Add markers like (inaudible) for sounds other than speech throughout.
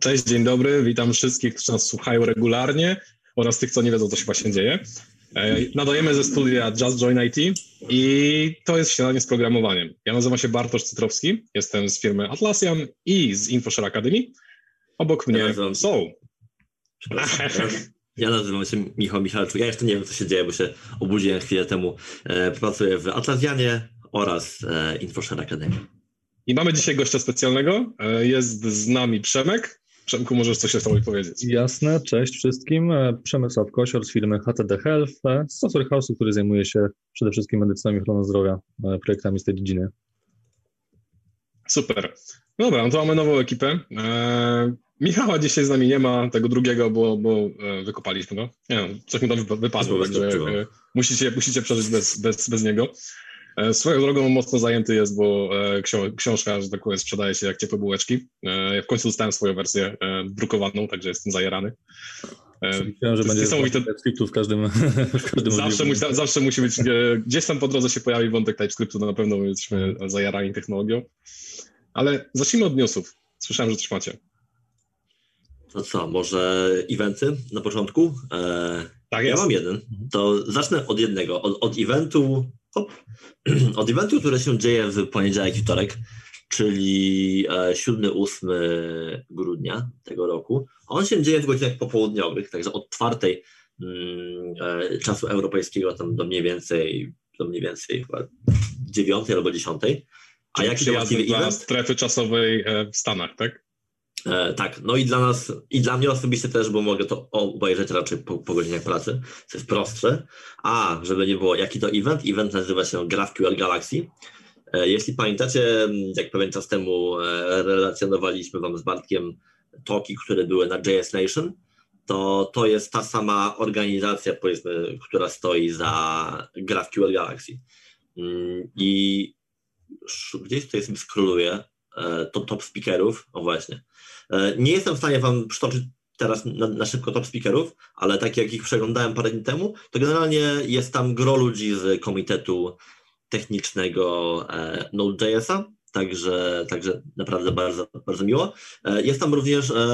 Cześć, dzień dobry, witam wszystkich, którzy nas słuchają regularnie oraz tych, co nie wiedzą, co się właśnie dzieje. E, nadajemy ze studia Just Join IT i to jest śniadanie z programowaniem. Ja nazywam się Bartosz Cytrowski, jestem z firmy Atlassian i z InfoShare Academy. Obok mnie ja są... Ja nazywam się Michał Michalczuk. Ja jeszcze nie wiem, co się dzieje, bo się obudziłem chwilę temu. E, pracuję w Atlassianie oraz e, InfoShare Academy. I mamy dzisiaj gościa specjalnego. Jest z nami Przemek. Przemku, możesz coś o sobie powiedzieć. Jasne, cześć wszystkim. E, Przemysław Kosior z firmy HTD Health, e, z software house'u, który zajmuje się przede wszystkim medycyną i ochroną zdrowia, e, projektami z tej dziedziny. Super. Dobra, no to mamy nową ekipę. E, Michała dzisiaj z nami nie ma, tego drugiego, bo, bo wykopaliśmy go. Nie wiem, coś mu tam wypadło, także e, musicie, musicie przeżyć bez, bez, bez niego. E, swoją drogą mocno zajęty jest, bo e, książka, że tak powiem, sprzedaje się jak ciepłe bułeczki. Ja w końcu dostałem swoją wersję e, drukowaną, także jestem zajerany. Myślałem, że będzie niesamowite... TypeScriptu w każdym, (laughs) w każdym zawsze, musi, zawsze musi być, gdzieś tam po drodze się pojawi wątek TypeScriptu, na pewno jesteśmy zajarani technologią. Ale zacznijmy od newsów. Słyszałem, że coś macie. To co, może eventy na początku? tak jest. Ja mam jeden. To zacznę od jednego. Od, od eventu. Od eventu, który się dzieje w poniedziałek i wtorek, czyli 7-8 e, grudnia tego roku. On się dzieje w godzinach popołudniowych, także od czwartej mm, e, czasu europejskiego tam do mniej więcej, do mniej więcej chyba 9 albo 10. A jak się właściwie event? strefy czasowej e, w Stanach, tak? E, tak, no i dla nas, i dla mnie osobiście też, bo mogę to obejrzeć raczej po, po godzinach pracy, co jest prostsze. A, żeby nie było, jaki to event? Event nazywa się GraphQL Galaxy. E, jeśli pamiętacie, jak pewien czas temu e, relacjonowaliśmy Wam z Bartkiem toki, które były na JS Nation, to to jest ta sama organizacja, powiedzmy, która stoi za GraphQL Galaxy. Mm, I gdzieś tutaj sobie skroluję, to top speakerów, o właśnie, E, nie jestem w stanie Wam przytoczyć teraz na, na, szybko top speakerów, ale tak jak ich przeglądałem parę dni temu, to generalnie jest tam gro ludzi z komitetu technicznego e, Node.js'a, także, także naprawdę bardzo, bardzo miło. E, jest tam również e,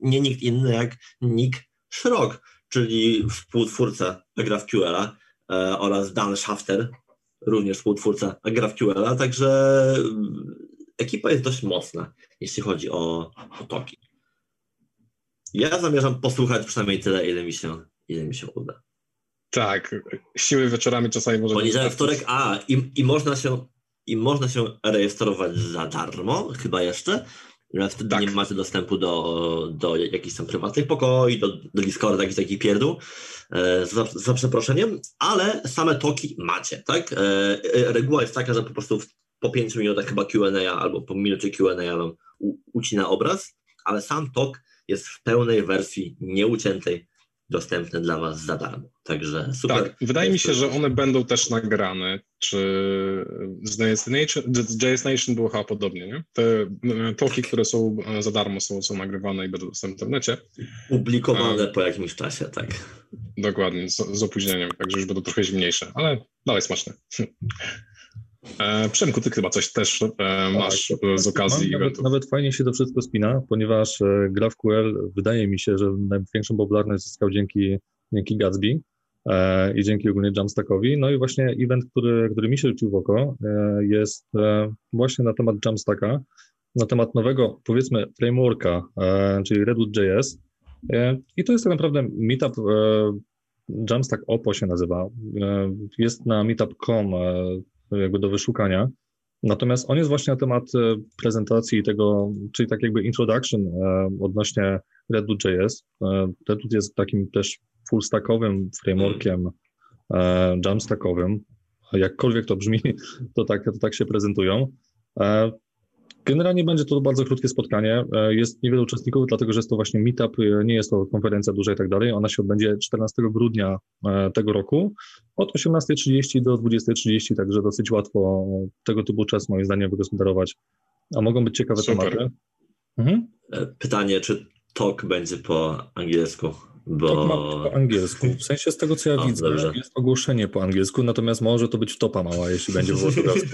nie nikt inny jak Nick Schrock, czyli współtwórca GraphQL-a e, oraz Dan Schafter, również współtwórca GraphQL-a, także ekipa jest dość mocna, jeśli chodzi o, o toki. Ja zamierzam posłuchać przynajmniej tyle, ile mi się, ile mi się uda. Tak, siły wieczorami czasami może... Poniedziałek, wtorek, a i, i, można się, i można się rejestrować za darmo, chyba jeszcze. Wtedy tak. nie macie dostępu do, do jakichś tam prywatnych pokoi, do, do Discorda, jakiś taki pierdół, e, za, za przeproszeniem, ale same toki macie, tak? E, e reguła jest taka, że po prostu po 5 minutach chyba Q&A albo po minucie Q&A ucina obraz, ale sam tok jest w pełnej wersji nieuciętej dostępny dla Was za darmo. Także super. Tak, wydaje mi się, że one będą też nagrane. Czy z JS Nation, JS Nation było chyba podobnie, nie? Te e, toki, które są e, za darmo, są, są nagrywane i będą dostępne w internecie. Publikowane A, po jakimś czasie, tak. Dokładnie, z, z opóźnieniem, także już będą trochę zimniejsze, ale dalej smaczne. E, Przemku, ty chyba coś też e, masz tak, z okazji nawet. Nawet fajnie się to wszystko spina, ponieważ e, GraphQL wydaje mi się, że największą popularność zyskał dzięki, dzięki Gatsby e, i dzięki ogólnie Jamstackowi. No i właśnie event, który, który mi się rzucił w oko, e, jest e, właśnie na temat Jamstacka, na temat nowego, powiedzmy, frameworka, czyli Redwood.js. I to jest tak naprawdę meetup Jamstack OPO się nazywa. Jest na meetup.com jakby do wyszukania. Natomiast on jest właśnie na temat e, prezentacji tego, czyli tak jakby introduction e, odnośnie Redwood.js. E, Redwood jest takim też full-stackowym frameworkiem jamstackowym. Jakkolwiek to brzmi, (laughs) to tak, to tak się prezentują. Generalnie będzie to bardzo krótkie spotkanie. E, jest niewiele uczestników, dlatego że jest to właśnie meetup, e, nie jest to konferencja duża i tak dalej. Ona się odbędzie 14 grudnia e, tego roku od 18.30 do 20.30, także dosyć łatwo tego typu czas moim zdaniem wygospodarować. A mogą być ciekawe Super. tematy. Mhm. Pytanie, czy talk będzie po angielsku? Bo... Tok ma po angielsku. W sensie z tego, co ja o, widzę, dobrze. jest ogłoszenie po angielsku, natomiast może to być topa mała, jeśli będzie po portugalsku.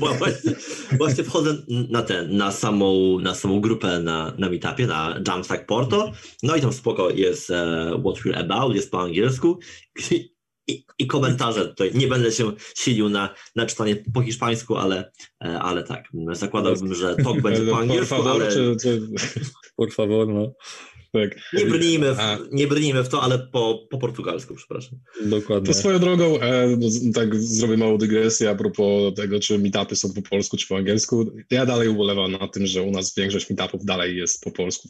(laughs) właśnie, właśnie wchodzę na ten, na samą, na samą grupę na, na meetupie, na Jamstack Porto, no i tam spoko jest uh, What We're About, jest po angielsku i, i komentarze tutaj. Nie będę się silił na, na czytanie po hiszpańsku, ale, e, ale tak, zakładałbym, że tok będzie po (laughs) angielsku, ale... Czy, czy... Por favor, no. Tak. Nie, brnijmy w, nie brnijmy w to, ale po, po portugalsku, przepraszam. Dokładnie. To swoją drogą, e, tak zrobię małą dygresję a propos tego, czy meetupy są po polsku, czy po angielsku. Ja dalej ubolewam na tym, że u nas większość meetupów dalej jest po polsku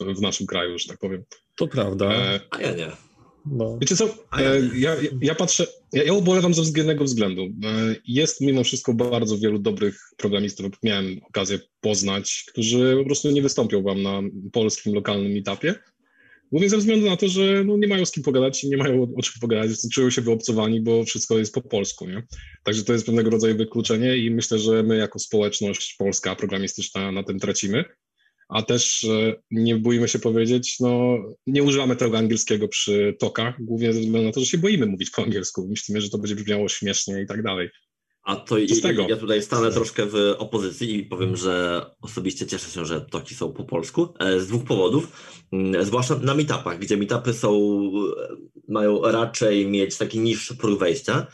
w, w naszym kraju, że tak powiem. To prawda. E, a ja nie. No. Wiecie co, e, ja, ja patrzę, ja, ja ubolewam ze jednego względu. E, jest mimo wszystko bardzo wielu dobrych programistów, miałem okazję poznać, którzy po prostu nie wystąpią wam na polskim, lokalnym etapie. Głównie ze względu na to, że no, nie mają z kim pogadać i nie mają o, o czym pogadać, czują się wyobcowani, bo wszystko jest po polsku. Nie? Także to jest pewnego rodzaju wykluczenie i myślę, że my jako społeczność polska, programistyczna na tym tracimy a też e, nie bójmy się powiedzieć, no nie używamy tego angielskiego przy tokach, głównie ze względu na to, że się boimy mówić po angielsku. Myślimy, że to będzie brzmiało śmiesznie i tak dalej. A to i, ja tutaj stanę troszkę w opozycji i powiem, że osobiście cieszę się, że toki są po polsku e, z dwóch powodów. Mm, zwłaszcza na meetupach, gdzie meetupy są, e, mają raczej mieć taki niższy próg wejścia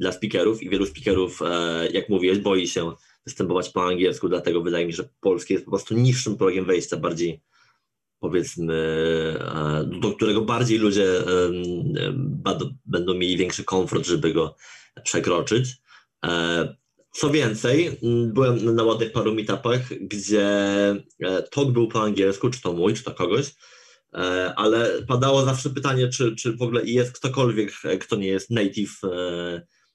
dla speakerów i wielu speakerów, jak mówiłeś, boi się występować po angielsku, dlatego wydaje mi się, że polski jest po prostu niższym progiem wejścia, bardziej powiedzmy, e, do którego bardziej ludzie będą mieli większy komfort, żeby go przekroczyć. E, co więcej, byłem na ładnych paru meetupach, gdzie e, talk był po angielsku, czy to mój, czy to kogoś, ale padało zawsze pytanie, czy, czy w ogóle jest ktokolwiek, kto nie jest native,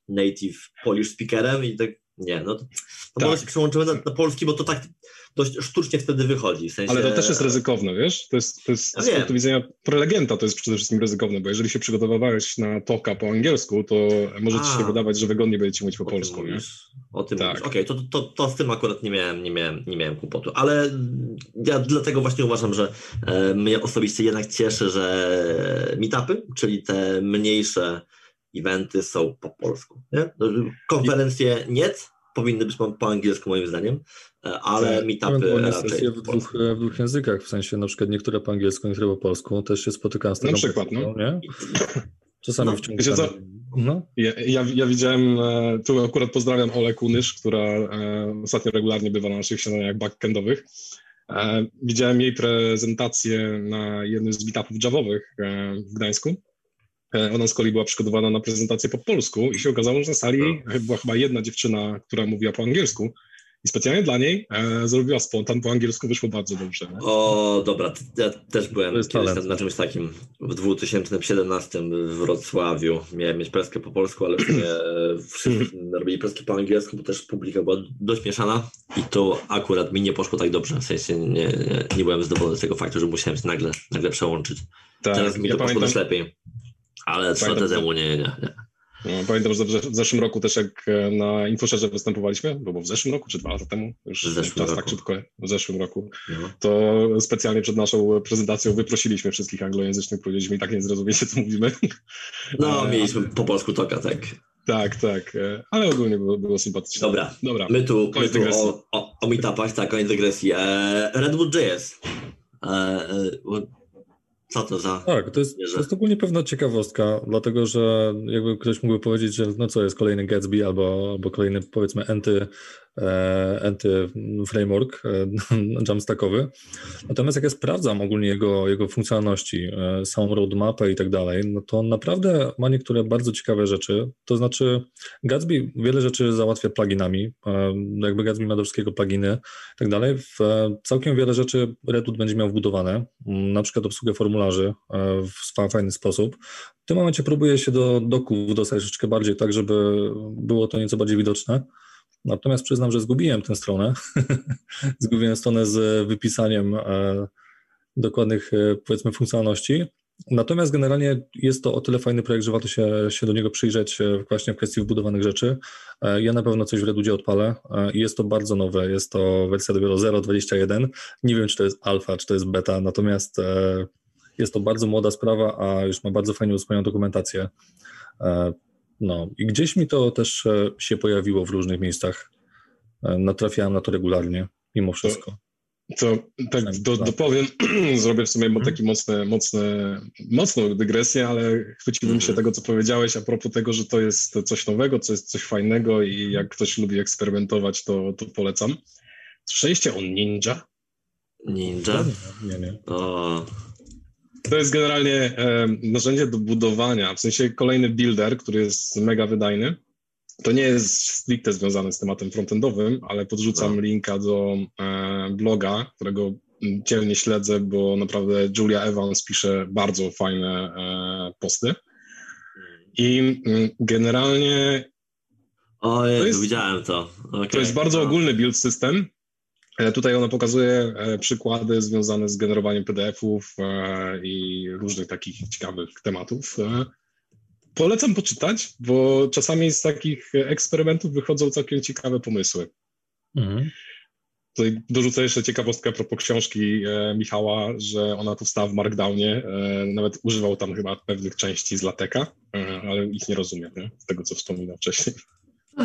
native Polish speakerem i tak nie, no to, to tak. może się przełączymy na, na, polski, bo to tak dość sztucznie wtedy wychodzi. W sensie... Ale to też jest ryzykowne, wiesz? To jest, to jest ja z punktu widzenia prelegenta to jest przede wszystkim ryzykowne, bo jeżeli się przygotowywałeś na toka po angielsku, to może ci się wydawać, że wygodnie będziecie mówić po o polsku, nie? O tym tak. Okej, okay, to, to, to z tym akurat nie miałem, nie miałem, nie miałem kłopotu, ale ja dlatego właśnie uważam, że e, mnie osobiście jednak cieszy, że meetupy, czyli te mniejsze eventy są po polsku. Nie? No, konferencje nie powinny być po angielsku moim zdaniem, e, ale tak, meetupy raczej w dwóch, w dwóch językach, w sensie na przykład niektóre po angielsku, niektóre po polsku, też się spotykam z taką Na przykład, no. Nie? Czasami no. wciąż. No. Ja, ja, ja, widziałem, e, tu akurat pozdrawiam Ole Kunysz, która e, ostatnio regularnie bywa na naszych śniadaniach backendowych. Widziałem jej prezentację na jednym z meetupów javowych w Gdańsku E, ona z kolei była przygotowana na prezentację po polsku i się okazało, że na sali no. była chyba jedna dziewczyna, która mówiła po angielsku. I specjalnie dla niej e, zrobiła spontan po angielsku, wyszło bardzo dobrze. Nie? O, dobra, ja też byłem kiedyś na, na czymś takim w 2017 w Wrocławiu. Miałem mieć preskę po polsku, ale (clears throat) wszyscy robili preskę po angielsku, bo też publika była dość mieszana i to akurat mi nie poszło tak dobrze. W sensie nie, nie, nie byłem zadowolony z tego faktu, że musiałem się nagle, nagle przełączyć. Tak, Teraz mi ja to pamiętam, poszło też lepiej. Ale lata temu nie, nie, nie. No, pamiętam, że w zeszłym roku też jak e, na Infoszerze występowaliśmy, bo było w zeszłym roku czy dwa lata temu, już w czas tak roku. tak szybko, w zeszłym roku, no. to specjalnie przed naszą prezentacją wyprosiliśmy wszystkich anglojęzycznych, powiedzieliśmy i tak nie zrozumiecie, co mówimy. No, e, mieliśmy po polsku toka, tak. Tak, tak, e, ale ogólnie było, było sympatycznie. Dobra, Dobra. my tu, my tu o, o, o meetupach, tak, koniec dygresji. Redwood.js. Co to za. Tak, to jest, to jest ogólnie pewna ciekawostka, dlatego że jakby ktoś mógłby powiedzieć, że no co jest kolejny Gatsby albo, albo kolejny powiedzmy enty anty-framework e, (laughs) Jamstackowy. Natomiast jak ja sprawdzam ogólnie jego, jego funkcjonalności, e, samą roadmapę i tak dalej, no to on naprawdę ma niektóre bardzo ciekawe rzeczy. To znaczy Gatsby wiele rzeczy załatwia pluginami, e, jakby Gatsby ma do wszystkiego pluginy i tak dalej. W całkiem wiele rzeczy Redwood będzie miał wbudowane, na przykład obsługę formularzy w fajny sposób. W tym momencie próbuję się do doków dostać troszeczkę bardziej tak, żeby było to nieco bardziej widoczne. Natomiast przyznam, że zgubiłem tę stronę. (laughs) zgubiłem stronę z wypisaniem e, dokładnych, e, powiedzmy, funkcjonalności. Natomiast generalnie jest to o tyle fajny projekt, że warto się, się do niego przyjrzeć e, właśnie w kwestii wbudowanych rzeczy. Ja na pewno coś w Redudzie odpalę i jest to bardzo nowe. Jest to wersja dopiero 0.21. Nie wiem, czy to jest alfa, czy to jest beta, natomiast jest to bardzo młoda sprawa, a już ma bardzo fajnie uspojoną dokumentację. E, no i gdzieś mi to też e, się pojawiło w różnych miejscach. Natrafiałem na to regularnie, mimo wszystko. To tak do, dopowiem, (clears throat) zrobię w sumie taki mocny, mocny, mocną dygresję, ale chwyciłbym się mhm. tego, co powiedziałeś a propos tego, że to jest coś nowego, co jest coś fajnego i jak ktoś lubi eksperymentować, to, to polecam. Słyszeliście o Ninja? Ninja? Nie, nie. O. To jest generalnie narzędzie do budowania, w sensie kolejny builder, który jest mega wydajny to nie jest stricte związane z tematem frontendowym, ale podrzucam no. linka do e, bloga, którego dzielnie śledzę, bo naprawdę Julia Evans pisze bardzo fajne e, posty. I mm, generalnie. O, Jezu, to jest, widziałem to. Okay. To jest bardzo no. ogólny build system. E, tutaj ona pokazuje e, przykłady związane z generowaniem PDF-ów e, i różnych takich ciekawych tematów. Polecam poczytać, bo czasami z takich eksperymentów wychodzą całkiem ciekawe pomysły. Mhm. Tutaj dorzucę jeszcze ciekawostkę a propos książki e, Michała, że ona powstała w Markdownie. E, nawet używał tam chyba pewnych części z lateka, e, ale ich nie rozumiem, nie? z tego co wspominał wcześniej. Bo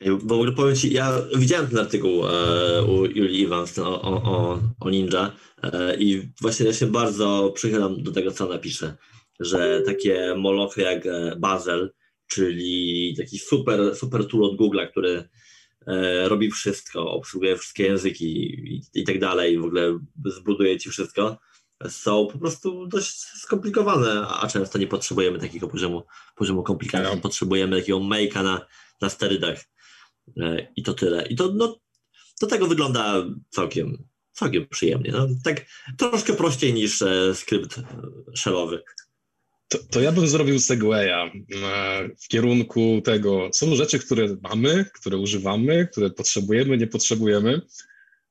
w ogóle powiem Ci, ja widziałem ten artykuł e, u Julii Evans o, o, o Ninja e, i właśnie ja się bardzo przychylam do tego, co ona pisze że takie molochy jak e, Bazel, czyli taki super, super tool od Google'a, który e, robi wszystko, obsługuje wszystkie języki i, i tak dalej, w ogóle zbuduje ci wszystko, są po prostu dość skomplikowane, a często nie potrzebujemy takiego poziomu, poziomu komplikacji, no. potrzebujemy takiego make'a na, na sterydach i to tyle. I to no, do tego wygląda całkiem, całkiem przyjemnie. No, tak troszkę prościej niż skrypt shellowy. To, to, ja bym zrobił segwaya e, w kierunku tego, są rzeczy, które mamy, które używamy, które potrzebujemy, nie potrzebujemy.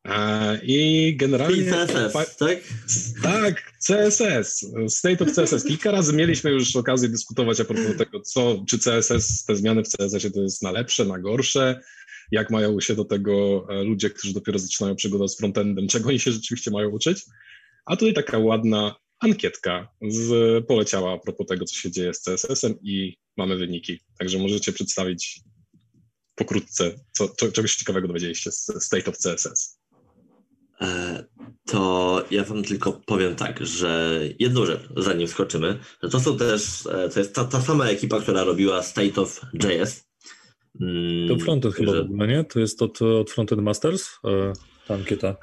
E, I generalnie. I CSS, tak? Tak, CSS, State of CSS. Kilka razy mieliśmy już okazję dyskutować a propos tego, co, czy CSS, te zmiany w CSS-ie to jest na lepsze, na gorsze, jak mają się do tego e, ludzie, którzy dopiero zaczynają przygodę z frontendem, czego oni się rzeczywiście mają uczyć. A tutaj taka ładna ankietka z, poleciała a propos tego, co się dzieje z CSS-em i mamy wyniki. Także możecie przedstawić pokrótce, co, czegoś ciekawego dowiedzieliście z State of CSS. E, to ja wam tylko powiem tak, że jedną rzecz, zanim skoczymy, że to są też, e, to jest ta, ta sama ekipa, która robiła State of JS. Mm, to frontend chyba w ogóle, nie? To jest od, od Frontend Masters, e, ta ankieta.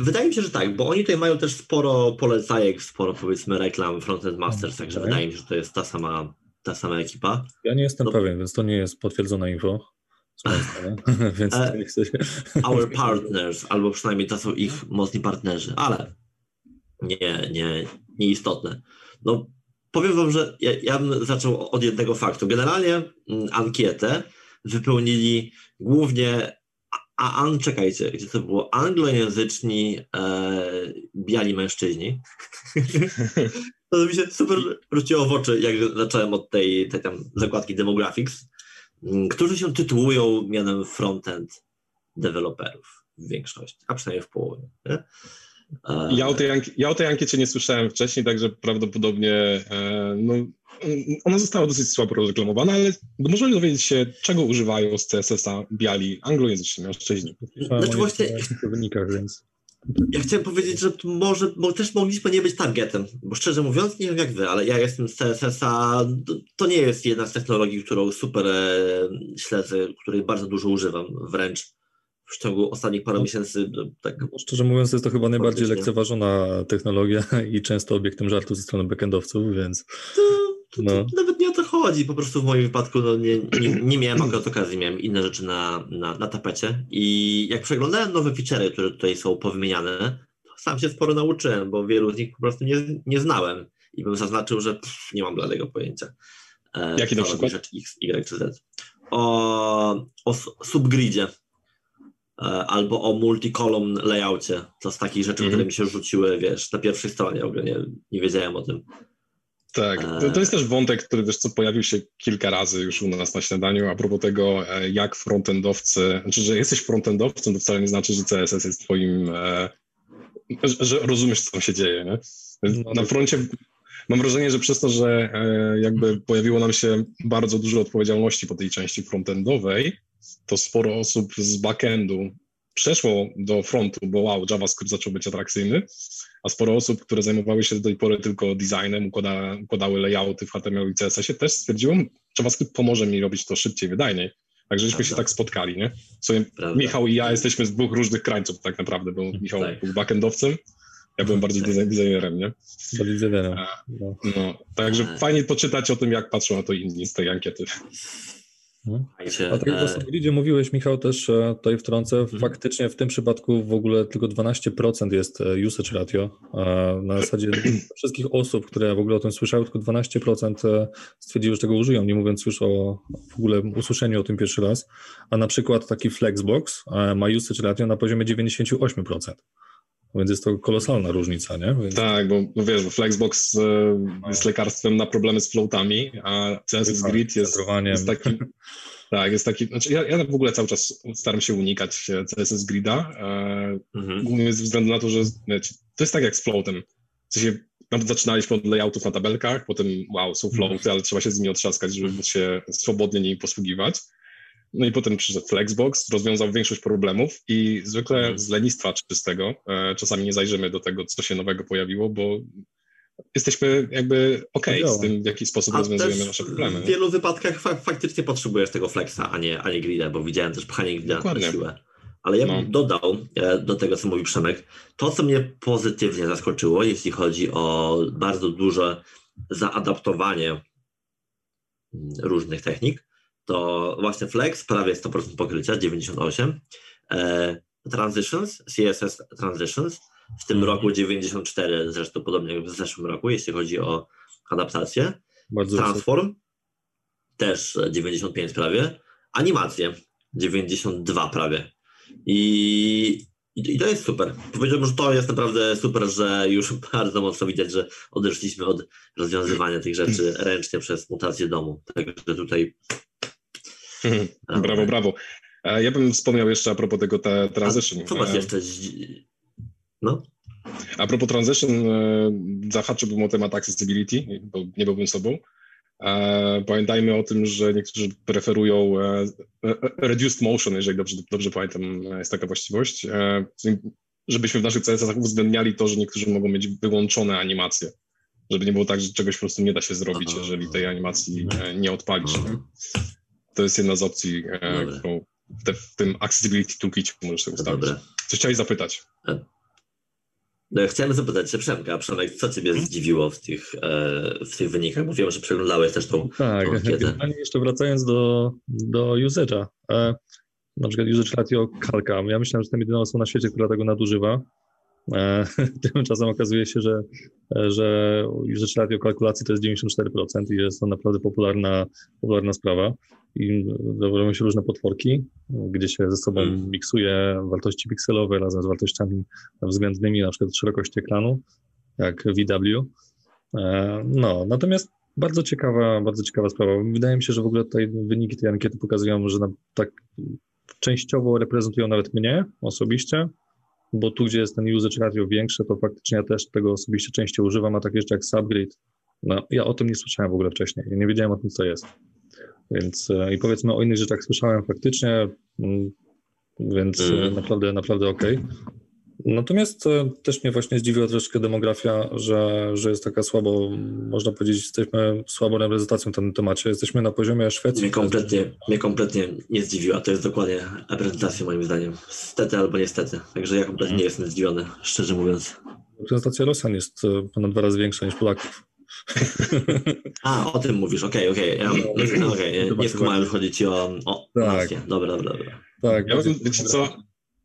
Wydaje mi się, że tak, bo oni tutaj mają też sporo polecajek, sporo powiedzmy reklam Frontend Masters, także okay. wydaje mi się, że to jest ta sama, ta sama ekipa. Ja nie jestem pewien, więc to nie jest potwierdzone info. Nie (laughs) (laughs) się... Our (laughs) partners, albo przynajmniej to są ich mocni partnerzy, ale nie, nie, nieistotne. No, powiem wam, że ja, ja bym zaczął od jednego faktu. Generalnie mm, ankietę wypełnili głównie a an, czekajcie, gdzie to było? Anglojęzyczni e, biali mężczyźni. to mi się super rzuciło w oczy, jak zacząłem od tej, tej tam zakładki Demographics, którzy się tytułują mianem frontend deweloperów w większości, a przynajmniej w połowie. Nie? Ja o, tej, ja o tej ankiecie nie słyszałem wcześniej, także prawdopodobnie e, no, ona została dosyć słabo rozreklamowana, ale możemy dowiedzieć się, czego używają z CSS-a biali anglojęzyczni mężczyźni. Znaczy właśnie... W wynikach, więc... Ja chciałem powiedzieć, że może, może też mogliśmy nie być targetem, bo szczerze mówiąc, nie wiem jak wy, ale ja jestem z CSS-a, to nie jest jedna z technologii, którą super e, śledzę, której bardzo dużo używam, wręcz w ciągu ostatnich paru no. miesięcy. Tak, Szczerze mówiąc, jest to chyba najbardziej lekceważona technologia (laughs) i często obiektem żartu ze strony backendowców, więc. To, to, no. to nawet nie o to chodzi. Po prostu w moim wypadku no, nie, nie, nie miałem akurat okazji, miałem inne rzeczy na, na, na tapecie. I jak przeglądałem nowe feature'y, które tutaj są powymieniane, to sam się sporo nauczyłem, bo wielu z nich po prostu nie, nie znałem. I bym zaznaczył, że pff, nie mam bladego pojęcia. E, Jaki na przykład? Rzecz X, Y czy Z. O, o subgridzie E, albo o multi-column layoutie. To z takich rzeczy, mm -hmm. które mi się rzuciły, wiesz, na pierwszej stronie, w ogóle nie, nie wiedziałem o tym. Tak, to, to, jest też wątek, który też co pojawił się kilka razy już u nas na śniadaniu, a propos tego, e, jak frontendowcy, znaczy, że jesteś frontendowcem, to wcale nie znaczy, że CSS jest twoim e, że rozumiesz, co tam się dzieje. Nie? No, na froncie mam wrażenie, że przez to, że e, jakby pojawiło nam się bardzo dużo odpowiedzialności po tej części frontendowej, to sporo osób z backendu przeszło do frontu, bo wow, JavaScript zaczął być atrakcyjny, a sporo osób, które zajmowały się do tej pory tylko designem, układa, układały layouty w HTML i CSS-ie, też stwierdziło, JavaScript pomoże mi robić to szybciej, wydajniej. Także żeśmy się tak spotkali, nie? sobie Michał i ja jesteśmy z dwóch różnych krańców tak naprawdę, bo Michał tak. był backendowcem, ja byłem bardziej tak. designerem, nie? Designerem. No. no. Także fajnie poczytać o tym, jak patrzą na to inni z tej ankiety. Hmm. A tak jak Gridzie mówiłeś, Michał, też e, tutaj wtrącę, hmm. faktycznie w tym przypadku w ogóle tylko 12% jest e, usage ratio. Na zasadzie (clears throat) wszystkich osób, które w ogóle o tym słyszały, tylko 12% e, stwierdziły, że tego użyją, nie mówiąc już o w ogóle usłyszeniu o tym pierwszy raz. A na przykład taki Flexbox ma usage ratio na poziomie 98%. Więc jest to kolosalna różnica, nie? Więc... Tak, bo no wiesz, Flexbox e, jest lekarstwem na problemy z floatami, a CSS tak, Grid jest, jest taki. (laughs) Tak, jest taki. Znaczy ja, ja w ogóle cały czas staram się unikać CSS Grida, e, mhm. głównie ze względu na to, że wiecie, to jest tak jak z floatem. W sensie, nawet zaczynaliśmy od layoutów na tabelkach, potem wow, są floaty, mhm. ale trzeba się z nimi otrzaskać, żeby móc się swobodnie nimi posługiwać. No i potem przyszedł Flexbox, rozwiązał większość problemów i zwykle mhm. z lenistwa czystego e, czasami nie zajrzymy do tego, co się nowego pojawiło, bo jesteśmy jakby okej okay z tym, w jaki sposób a rozwiązujemy nasze problemy. W wielu wypadkach fa faktycznie potrzebujesz tego flexa, a nie, a nie grida, bo widziałem też pchanie grida na siłę. Ale ja bym no. dodał e, do tego, co mówił Przemek, to, co mnie pozytywnie zaskoczyło, jeśli chodzi o bardzo duże zaadaptowanie mm, różnych technik, to właśnie Flex prawie 100% pokrycia, 98. E, transitions, CSS Transitions, w tym mhm. roku 94, zresztą podobnie jak w zeszłym roku, jeśli chodzi o adaptację. Bardzo Transform też 95 prawie. Animacje 92 prawie. I, i, I, to jest super. Powiedziałbym, że to jest naprawdę super, że już (laughs) bardzo mocno widać, że odeszliśmy od rozwiązywania tych rzeczy ręcznie przez mutację domu. Także tutaj (laughs) brawo, brawo. E, ja bym wspomniał jeszcze a propos tego te transition. A co masz e, jeszcze? No. A propos transition, e, zahaczyłbym o temat accessibility, bo nie byłbym sobą. Pamiętajmy o tym, że niektórzy preferują reduced motion, jeżeli dobrze, dobrze pamiętam, jest taka właściwość, żebyśmy w naszych CSS-ach uwzględniali to, że niektórzy mogą mieć wyłączone animacje, żeby nie było tak, że czegoś po prostu nie da się zrobić, jeżeli tej animacji nie odpalisz. To jest jedna z opcji, e, którą w, te, w, tym Accessibility Toolkit możesz sobie ustawić. Dobre. Co chciałeś zapytać? E, no, ja chciałem zapytać się Przemka, Przemek, co ciebie hmm? zdziwiło w tych, e, w tych wynikach? Bo wiem, że przeglądałeś też tą, tak, tą jeszcze wracając do, do user'a. Na przykład user ratio kalka. Ja myślałem, że jestem jedyną osobą na świecie, która tego nadużywa. E, (laughs) tymczasem okazuje się, że, że już ratio kalkulacji to jest 94% i jest to naprawdę popularna, popularna sprawa. I robią się różne potworki, gdzie się ze sobą hmm. miksuje wartości pikselowe razem z wartościami względnymi, na przykład szerokości ekranu, jak VW. E, no, natomiast bardzo ciekawa, bardzo ciekawa sprawa. Wydaje mi się, że w ogóle tutaj wyniki tej ankiety pokazują, że tak częściowo reprezentują nawet mnie osobiście, bo tu, gdzie jest ten usage ratio większe, to faktycznie ja też tego osobiście częściej używam, a takie rzeczy jak subgrade, no ja o tym nie słyszałem w ogóle wcześniej, ja nie wiedziałem o tym, co jest. Więc e, i powiedzmy o innych rzeczach słyszałem faktycznie, mm, więc mm. naprawdę, naprawdę okej. Okay. Natomiast e, też mnie właśnie zdziwiła troszkę demografia, że, że jest taka słabo, można powiedzieć, jesteśmy słabą reprezentacją w tym temacie. Jesteśmy na poziomie Szwecji. Mnie kompletnie, mnie kompletnie nie zdziwiła. To jest dokładnie reprezentacja moim zdaniem. Stety albo niestety. Także ja kompletnie nie jestem zdziwiony, szczerze mówiąc. Reprezentacja Rosjan jest e, ponad dwa razy większa niż Polaków. (laughs) A, o tym mówisz, okej, okej. Okay, okay. ja, okay. nie, nie skumałem, chodzi ci o, o tak. Dobra, dobra, dobra. Tak, ja bym, wiecie co,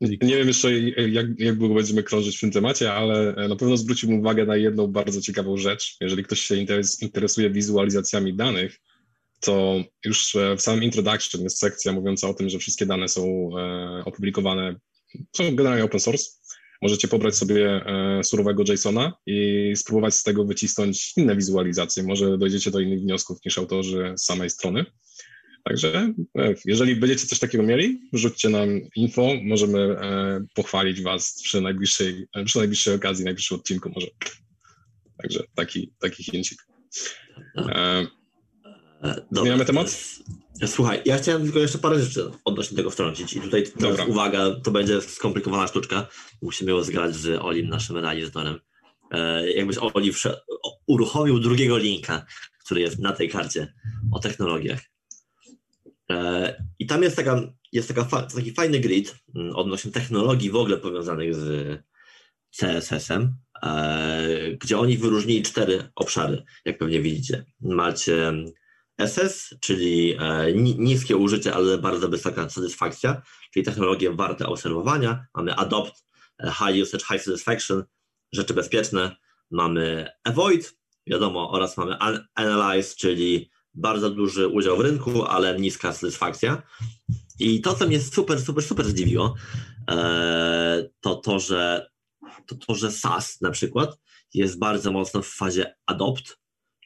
nie wiem jeszcze, jak, jak długo będziemy krążyć w tym temacie, ale na pewno zwróciłbym uwagę na jedną bardzo ciekawą rzecz. Jeżeli ktoś się interesuje wizualizacjami danych, to już w samym introduction jest sekcja mówiąca o tym, że wszystkie dane są e, opublikowane, są generalnie open source. Możecie pobrać sobie e, surowego JSONa i spróbować z tego wycisnąć inne wizualizacje. Może dojdziecie do innych wniosków niż autorzy z samej strony. Także e, jeżeli będziecie coś takiego mieli, rzućcie nam info, możemy e, pochwalić Was przy najbliższej, e, przy najbliższej okazji, najbliższym odcinku może. Także taki, taki chincik. E, zmieniamy temat? Słuchaj, ja chciałem tylko jeszcze parę rzeczy odnośnie tego wtrącić i tutaj teraz uwaga, to będzie skomplikowana sztuczka. Musimy ją zgrać z Olim, naszym realizatorem. E, jakbyś Oli uruchomił drugiego linka, który jest na tej karcie o technologiach. E, I tam jest, taka, jest taka taki fajny grid mm, odnośnie technologii w ogóle powiązanych z CSS-em, e, gdzie oni wyróżnili cztery obszary, jak pewnie widzicie. Macie SS, czyli e, niskie użycie, ale bardzo wysoka satysfakcja, czyli technologie warte obserwowania. Mamy Adopt, High Usage, High Satisfaction, rzeczy bezpieczne. Mamy Avoid, wiadomo, oraz mamy Analyze, czyli bardzo duży udział w rynku, ale niska satysfakcja. I to, co mnie super, super, super zdziwiło, e, to to, że, to to, że SaaS na przykład jest bardzo mocno w fazie adopt,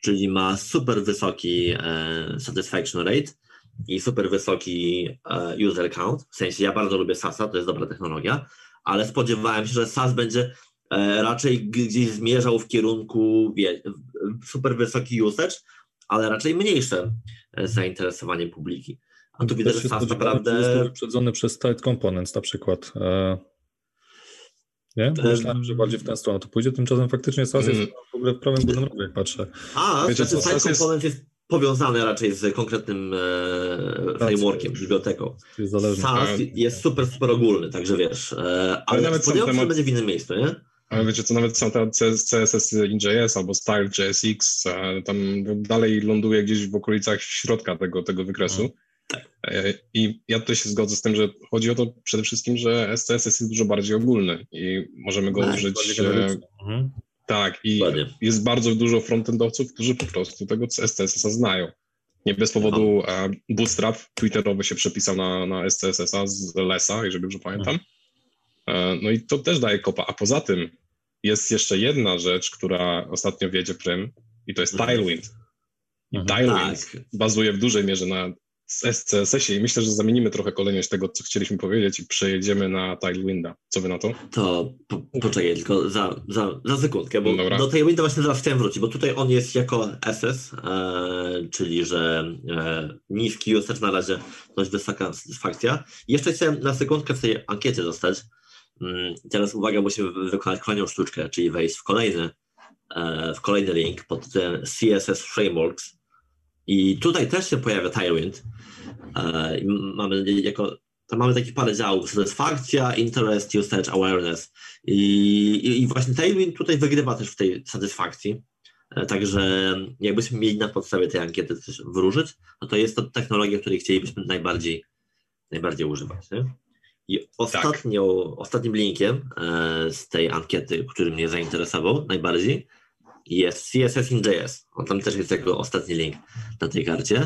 czyli ma super wysoki e, satisfaction rate i super wysoki e, user count. W sensie ja bardzo lubię SaaSa, to jest dobra technologia, ale spodziewałem się, że SaaS będzie raczej gdzieś zmierzał w kierunku wie, super wysoki usage, ale raczej mniejsze e, zainteresowanie publiki. A tu widać, że SaaS naprawdę... Jest wyprzedzony przez tight components na przykład. E, nie? Myślałem, że bardziej w tę stronę to pójdzie, tymczasem faktycznie SaaS jest mm. w ogóle w prawym budynek, jak patrzę. A, Wiecie, znaczy tight component jest... jest powiązany raczej z konkretnym e, frameworkiem, biblioteką. Jest zależny. SaaS jest super, super ogólny, także wiesz, e, ale, ale nawet spodziewam się, że będzie w innym miejscu, nie? Ale wiecie co, nawet są te CSS in.js albo Style.jsx, tam dalej ląduje gdzieś w okolicach środka tego, tego wykresu. Mhm. Tak. E, I ja tutaj się zgodzę z tym, że chodzi o to przede wszystkim, że SCSS jest dużo bardziej ogólny i możemy go tak, użyć. E, mhm. Tak, i jest bardzo dużo frontendowców, którzy po prostu tego SCSS-a znają. Nie bez powodu Aha. Bootstrap Twitterowy się przepisał na, na SCSS-a z Lesa, jeżeli dobrze pamiętam. Mhm. E, no i to też daje kopa. A poza tym jest jeszcze jedna rzecz, która ostatnio wiedzie prym i to jest mhm. Tailwind. I mhm. Tailwind tak. bazuje w dużej mierze na SCSS-ie i myślę, że zamienimy trochę kolejność tego, co chcieliśmy powiedzieć i przejedziemy na Tailwinda. Co wy na to? To po, poczekaj tylko za, za, za sekundkę, bo Dobra. do Tailwinda właśnie zaraz chciałem wrócić, bo tutaj on jest jako SS, e, czyli że e, niski usage na razie, dość wysoka satysfakcja. Jeszcze chciałem na sekundkę w tej ankiecie zostać, teraz uwaga, musimy wykonać kolejną sztuczkę, czyli wejść w kolejny, e, w kolejny link pod tytułem CSS Frameworks. I tutaj też się pojawia Tailwind. E, mamy jako mamy takie parę działów, satysfakcja, interest, usage, awareness. I, i, I, właśnie Tailwind tutaj wygrywa też w tej satysfakcji. E, także jakbyśmy mieli na podstawie tej ankiety coś wróżyć, no to jest to technologia, której chcielibyśmy najbardziej, najbardziej używać. Nie? I ostatnią, tak. ostatnim linkiem e, z tej ankiety, który mnie zainteresował najbardziej, jest CSS in JS. On tam też jest jako ostatni link na tej karcie.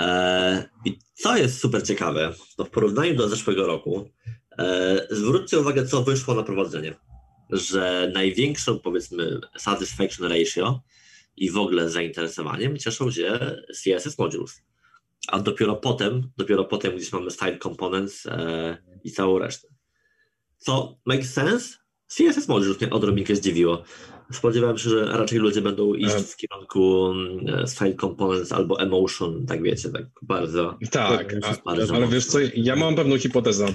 E, I co jest super ciekawe, to w porównaniu do zeszłego roku, e, zwróćcie uwagę, co wyszło na prowadzenie. Że największą, powiedzmy, satisfaction ratio i w ogóle zainteresowaniem cieszą się CSS modules a dopiero potem, dopiero potem gdzieś mamy style components e, i całą resztę. Co makes sense? CSS Modules mnie odrobinkę zdziwiło. Spodziewałem się, że raczej ludzie będą iść w kierunku e, style components albo emotion, tak wiecie, tak bardzo. Tak, a, ale wiesz co, ja mam pewną hipotezę.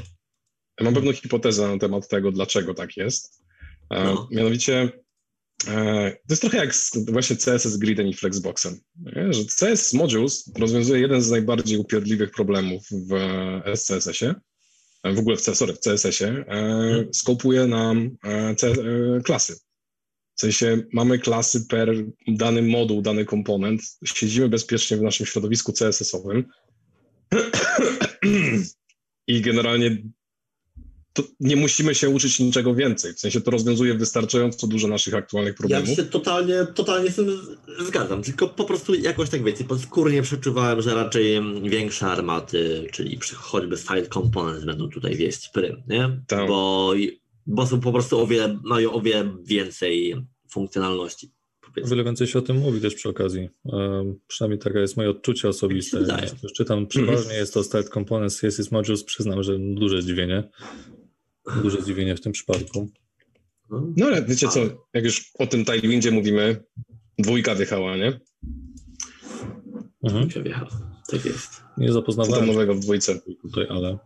Ja mam pewną hipotezę na temat tego, dlaczego tak jest. E, no. Mianowicie E, to jest trochę jak właśnie CSS Gridem i Flexboxem, nie? że CS Modules rozwiązuje jeden z najbardziej upierdliwych problemów w SCSS-ie, e, w ogóle w, sorry, w CSS-ie, e, hmm. skopuje nam klasy. W sensie mamy klasy per dany moduł, dany komponent, siedzimy bezpiecznie w naszym środowisku CSS-owym (clears throat) i generalnie nie musimy się uczyć niczego więcej. W sensie to rozwiązuje wystarczająco dużo naszych aktualnych problemów. Ja się totalnie, totalnie z tym zgadzam, tylko po prostu jakoś tak wiecie, podskórnie przeczuwałem, że raczej większe armaty, czyli choćby side components będą tutaj wieść prym, nie? Tak. Bo, bo są po prostu o wiele, mają o wiele więcej funkcjonalności Wiele więcej się o tym mówi też przy okazji. Um, przynajmniej taka jest moje odczucie osobiste. Już czytam, przeważnie (laughs) jest to Start Components, CSS Modules. Przyznam, że duże zdziwienie. Duże zdziwienie w tym przypadku. No ale wiecie co, jak już o tym Tailwindzie mówimy, dwójka wjechała, nie? Mhm. Dwójka wjechała, tak jest. Nie zapoznawałem Co nowego w dwójce. Tutaj, ale...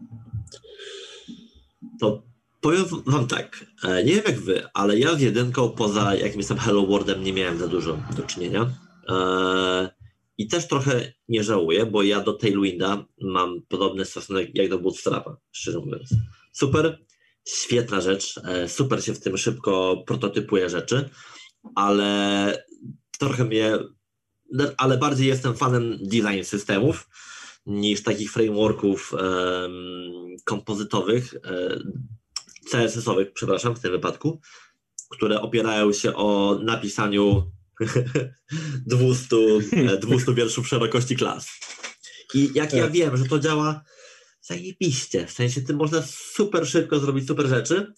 To powiem wam tak, e, nie wiem jak wy, ale ja z jedynką poza jakimś tam Hello Worldem nie miałem za dużo do czynienia. E, I też trochę nie żałuję, bo ja do Tailwinda mam podobny stosunek jak do Bootstrapa, szczerze mówiąc. Super, świetna rzecz, e, super się w tym szybko prototypuje rzeczy, ale trochę mnie, ale bardziej jestem fanem design systemów niż takich frameworków um, kompozytowych, CSS-owych, przepraszam, w tym wypadku, które opierają się o napisaniu 200, 200 wierszów szerokości klas. I jak ja tak. wiem, że to działa zajebiście, w sensie tym można super szybko zrobić super rzeczy,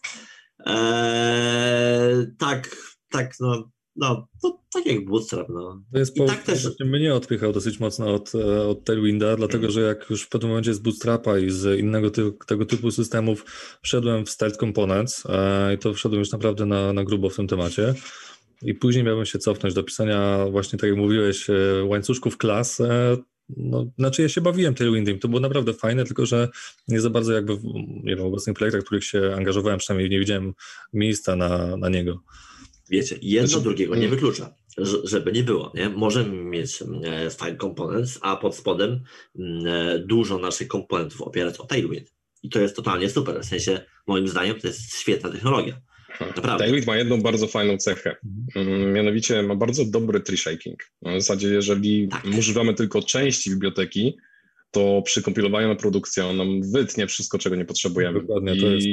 eee, tak, tak, no, no, to tak jak Bootstrap, no. To jest I tak też... mnie odpychał dosyć mocno od, e, od Tailwinda, dlatego że jak już w pewnym momencie z Bootstrapa i z innego ty tego typu systemów wszedłem w Start Components e, i to wszedłem już naprawdę na, na grubo w tym temacie. I później miałbym się cofnąć do pisania właśnie, tak jak mówiłeś, e, łańcuszków klas. No, znaczy ja się bawiłem Tailwindem, to było naprawdę fajne, tylko że nie za bardzo jakby w, nie wiem, w obecnych projektach, w których się angażowałem, przynajmniej nie widziałem miejsca na, na niego. Wiecie, jedno znaczy, drugiego nie mm. wyklucza, żeby nie było. Nie? Możemy mieć e, Style Components, a pod spodem mm, e, dużo naszych komponentów opierać o Tailwind. I to jest totalnie super. W sensie, moim zdaniem, to jest świetna technologia. Naprawdę. Tailwind ma jedną bardzo fajną cechę. Mm, mianowicie ma bardzo dobry tree shaking. W zasadzie, jeżeli tak. używamy tylko części biblioteki, to przy kompilowaniu na produkcję on nam wytnie wszystko, czego nie potrzebujemy. Dokładnie, I to jest,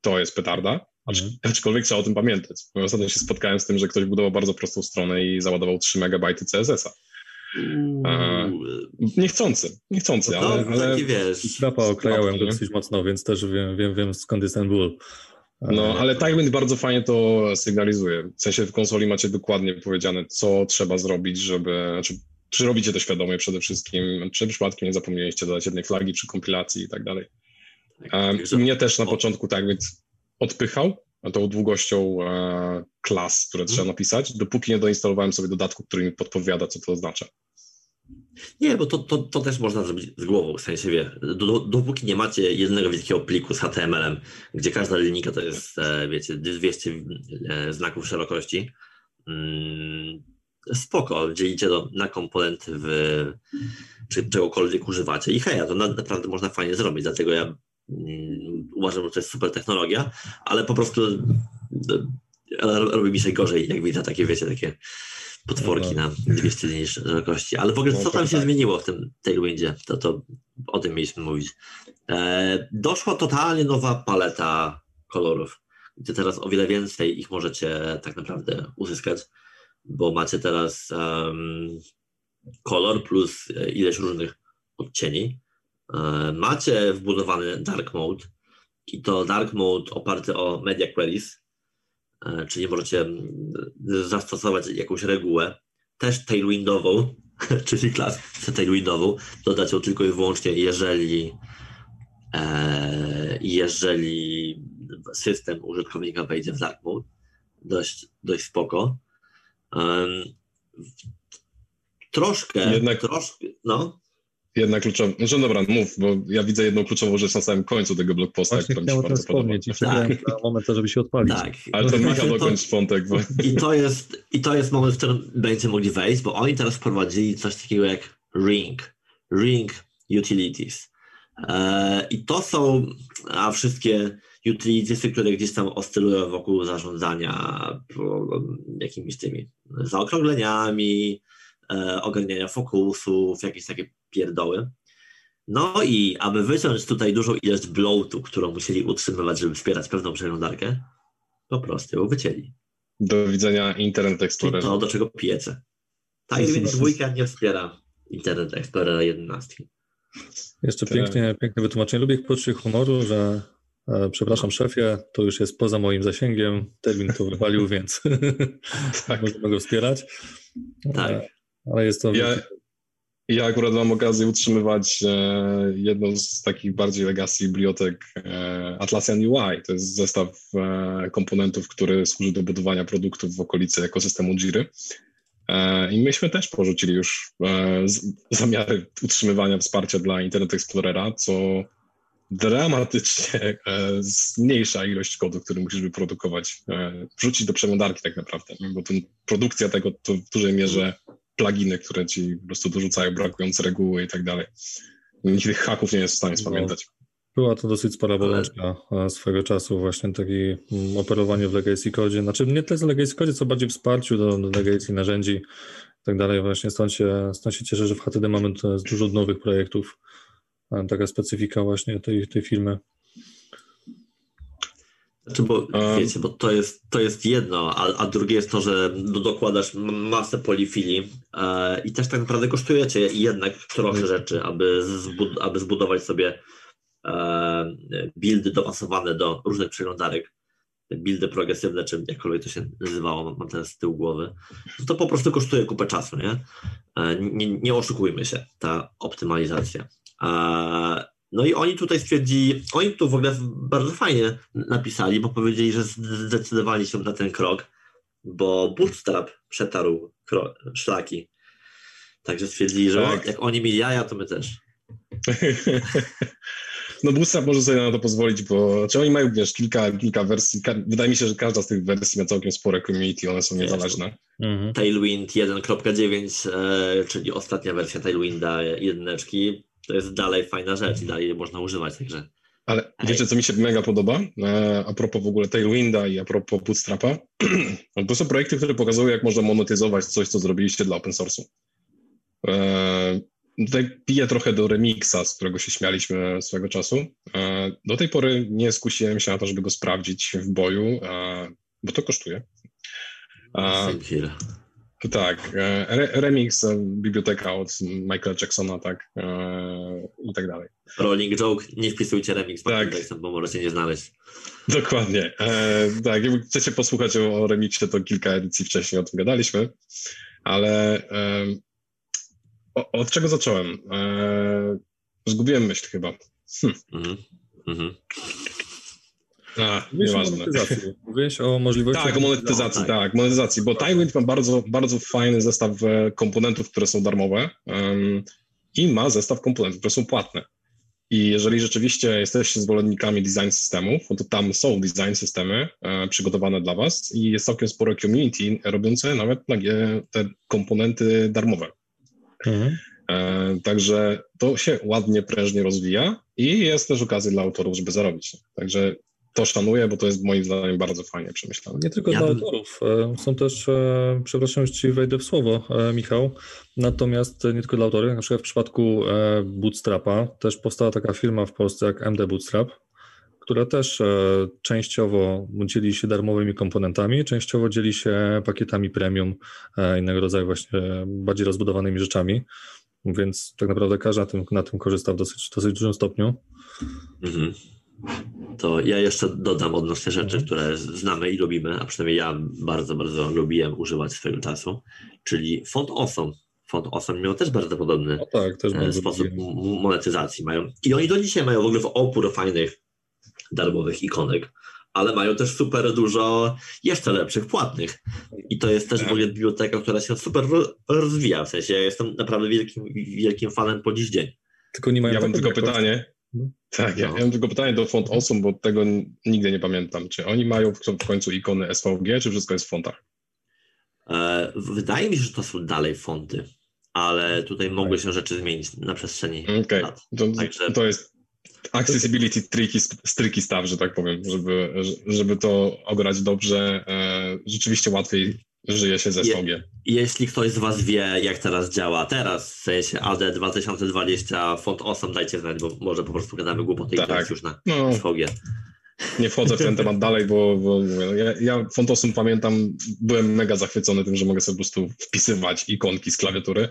to jest petarda. Mhm. Aczkolwiek trzeba o tym pamiętać. Ostatnio się spotkałem z tym, że ktoś budował bardzo prostą stronę i załadował 3 MB CSS-a. niechcący, niechcący, no, ale... ale... wiesz. Trapa okrajałem go dosyć mocno, więc też wiem, wiem, wiem skąd jest ten ból. No, ale Tailwind bardzo fajnie to sygnalizuje. W sensie w konsoli macie dokładnie powiedziane, co trzeba zrobić, żeby... Znaczy, czy robicie to świadomie przede wszystkim, czy przypadkiem nie zapomnieliście dodać jednej flagi przy kompilacji i tak dalej. Um, mnie też na początku Tailwind odpychał tą długością e, klas, które trzeba mhm. napisać, dopóki nie doinstalowałem sobie dodatku, który mi podpowiada, co to oznacza. Nie, bo to, to, to też można zrobić z głową, w sensie wie, do, dopóki nie macie jednego wielkiego pliku z HTML-em, gdzie każda linijka to jest, e, wiecie, 200 e, znaków szerokości, mm, spoko, dzielicie to na komponenty w, czy czegokolwiek używacie i hej, to naprawdę można fajnie zrobić, dlatego ja Mm, uważam, że to jest super technologia, ale po prostu e, robi mi się gorzej, jak widzę takie, wiecie, takie potworki na 200 dni szerokości. Ale w ogóle co tam się zmieniło w tym Tailwindzie, to, to o tym mieliśmy mówić. E, doszła totalnie nowa paleta kolorów, gdzie teraz o wiele więcej ich możecie tak naprawdę uzyskać, bo macie teraz um, kolor plus ileś różnych odcieni. E, macie wbudowany dark mode i to dark mode oparty o media queries, czyli możecie zastosować jakąś regułę, też tailwindową, (laughs) czyli klasę tailwindową, dodać ją tylko i wyłącznie, jeżeli e, jeżeli system użytkownika wejdzie w dark mode. Dość, dość spoko. Troszkę, Jednak... troszkę, no. Jedna kluczowa, no dobra, mów, bo ja widzę jedną kluczową rzecz na samym końcu tego blogposta, która mi się bardzo. Tak. na moment, żeby się odpalić. Tak. Ale to Michał dokończ wątek. Bo... I, to jest, I to jest moment, w którym będziecie mogli wejść, bo oni teraz wprowadzili coś takiego jak Ring. Ring Utilities. E, I to są a wszystkie utilitiesy, które gdzieś tam oscylują wokół zarządzania jakimiś tymi zaokrągleniami, e, ogarniania fokusów, jakieś takie pierdoły. No i aby wyciąć tutaj dużą ilość bloatu, którą musieli utrzymywać, żeby wspierać pewną przeglądarkę, po prostu ją wycięli. Do widzenia Internet Explorer. To do czego piece. Tak więc (laughs) dwójka nie wspiera Internet Explorer 11. Jeszcze pięknie, piękne wytłumaczenie. Lubię ich poczucie humoru, że E, przepraszam, szefie, to już jest poza moim zasięgiem. Termin to wywalił, (laughs) więc tak. możemy go wspierać. Tak. E, ale jest to. Ja, ja akurat mam okazję utrzymywać e, jedną z takich bardziej legacy bibliotek Atlassian UI. To jest zestaw komponentów, który służy do budowania produktów w okolicy ekosystemu Jiry. I myśmy też porzucili już zamiary utrzymywania wsparcia dla Internet Explorera, co dramatycznie e, zmniejsza ilość kodu, który musisz wyprodukować, e, wrzucić do przeglądarki tak naprawdę, bo ten, produkcja tego to w dużej mierze pluginy, które ci po prostu dorzucają brakujące reguły i tak dalej. Nikt tych haków nie jest w stanie no. spamiętać. Była to dosyć spora bolączka e, swego czasu, właśnie taki mm, operowanie w legacy kodzie. Znaczy nie tyle z legacy kodzie, co bardziej wsparciu do, do legacy narzędzi i tak dalej. Właśnie stąd się, stąd się cieszę, że w HTD mamy dużo nowych projektów, taka specyfika właśnie tej, tej firmy. Znaczy, bo wiecie, bo to jest, to jest jedno, a, a drugie jest to, że dokładasz masę polifili e, i też tak naprawdę kosztujecie jednak trochę mm. rzeczy, aby, zbud aby zbudować sobie e, buildy dopasowane do różnych przeglądarek, buildy progresywne, czy jakkolwiek to się nazywało, mam teraz z tyłu głowy, to po prostu kosztuje kupę czasu, nie? E, nie, nie oszukujmy się, ta optymalizacja. No i oni tutaj stwierdzili, oni tu w ogóle bardzo fajnie napisali, bo powiedzieli, że zdecydowali się na ten krok, bo Bootstrap przetarł szlaki. Także stwierdzili, że tak. jak oni mieli jaja, to my też. (laughs) No Bootstrap może sobie na to pozwolić, bo czy oni mają, wiesz, kilka, kilka wersji, wydaje mi się, że każda z tych wersji ma całkiem spore community, one są niezależne. Mhm. Tailwind 1.9, e, czyli ostatnia wersja Tailwinda jedyneczki, to jest dalej fajna rzecz i dalej można używać, także... Ale wiecie, co mi się mega podoba? E, a propos w ogóle Tailwinda i a propos Bootstrapa? (clears throat) to są projekty, które pokazują, jak można monetyzować coś, co zrobiliście dla open source'u. E, tutaj piję trochę do remixa, z którego się śmialiśmy swego czasu. E, do tej pory nie skusiłem się na to, żeby go sprawdzić w boju, bo to kosztuje. Tak, e, re, remix, e, biblioteka od Michaela Jacksona, tak, e, i tak dalej. Rolling Joke, nie wpisujcie remix tak. Jackson, bo możecie nie znaleźć. Dokładnie. E, tak, jak chcecie posłuchać o, o remixie, to kilka edycji wcześniej o tym gadaliśmy, ale e, o, od czego zacząłem? E, zgubiłem myśl chyba. Hm. Mhm. Mhm. A, monetyzacji. Mówisz o możliwości... Tak, o monetyzacji, no, tak. tak, monetyzacji, bo Tailwind ma bardzo, bardzo fajny zestaw e, komponentów, które są darmowe um, i ma zestaw komponentów, które są płatne. I jeżeli rzeczywiście jesteście zwolennikami design systemów, no to tam są design systemy e, przygotowane dla Was i jest całkiem sporo community robiące nawet te komponenty darmowe. Mhm. E, także to się ładnie, prężnie rozwija i jest też okazja dla autorów, żeby zarobić. Także to szanuję, bo to jest moim zdaniem bardzo fajnie przemyślane. Nie tylko ja dla autorów. E, są też, e, przepraszam, Ci wejdę w słowo, e, Michał, natomiast nie tylko dla autorów, na przykład w przypadku Bootstrapa też powstała taka firma w Polsce jak MD Bootstrap, która też częściowo dzieli się darmowymi komponentami, częściowo dzieli się pakietami premium, innego rodzaju właśnie bardziej rozbudowanymi rzeczami, więc tak naprawdę każdy na tym, na tym korzysta w dosyć, dosyć dużym stopniu. Mhm to ja jeszcze dodam odnośnie rzeczy, które znamy i lubimy, a przynajmniej ja bardzo, bardzo lubiłem używać swojego czasu, czyli font Awesome. Font Awesome miał też bardzo podobny no tak, też e, sposób monetyzacji. Mają. I oni do dzisiaj mają w ogóle opór fajnych, darmowych ikonek, ale mają też super dużo jeszcze lepszych, płatnych. I to jest też w ogóle biblioteka, która się super rozwija. W sensie ja jestem naprawdę wielkim, wielkim fanem po dziś dzień. Tylko nie mają ja mam tylko pytanie. No. Tak, ja, no. ja mam tylko pytanie do font osób, bo tego nigdy nie pamiętam. Czy oni mają w końcu ikony SVG, czy wszystko jest w fontach? E, wydaje mi się, że to są dalej fonty, ale tutaj mogły się rzeczy zmienić na przestrzeni okay. lat. To, Także... to jest accessibility tricky, tricky stuff, że tak powiem, żeby, żeby to ograć dobrze. E, rzeczywiście łatwiej żyje się ze. Je, jeśli ktoś z Was wie, jak teraz działa teraz, w sensie AD 2020 font awesome, dajcie znać, bo może po prostu gadamy głupoty tak. i już na no. Nie wchodzę w ten (laughs) temat dalej, bo, bo ja, ja font awesome pamiętam, byłem mega zachwycony tym, że mogę sobie po prostu wpisywać ikonki z klawiatury.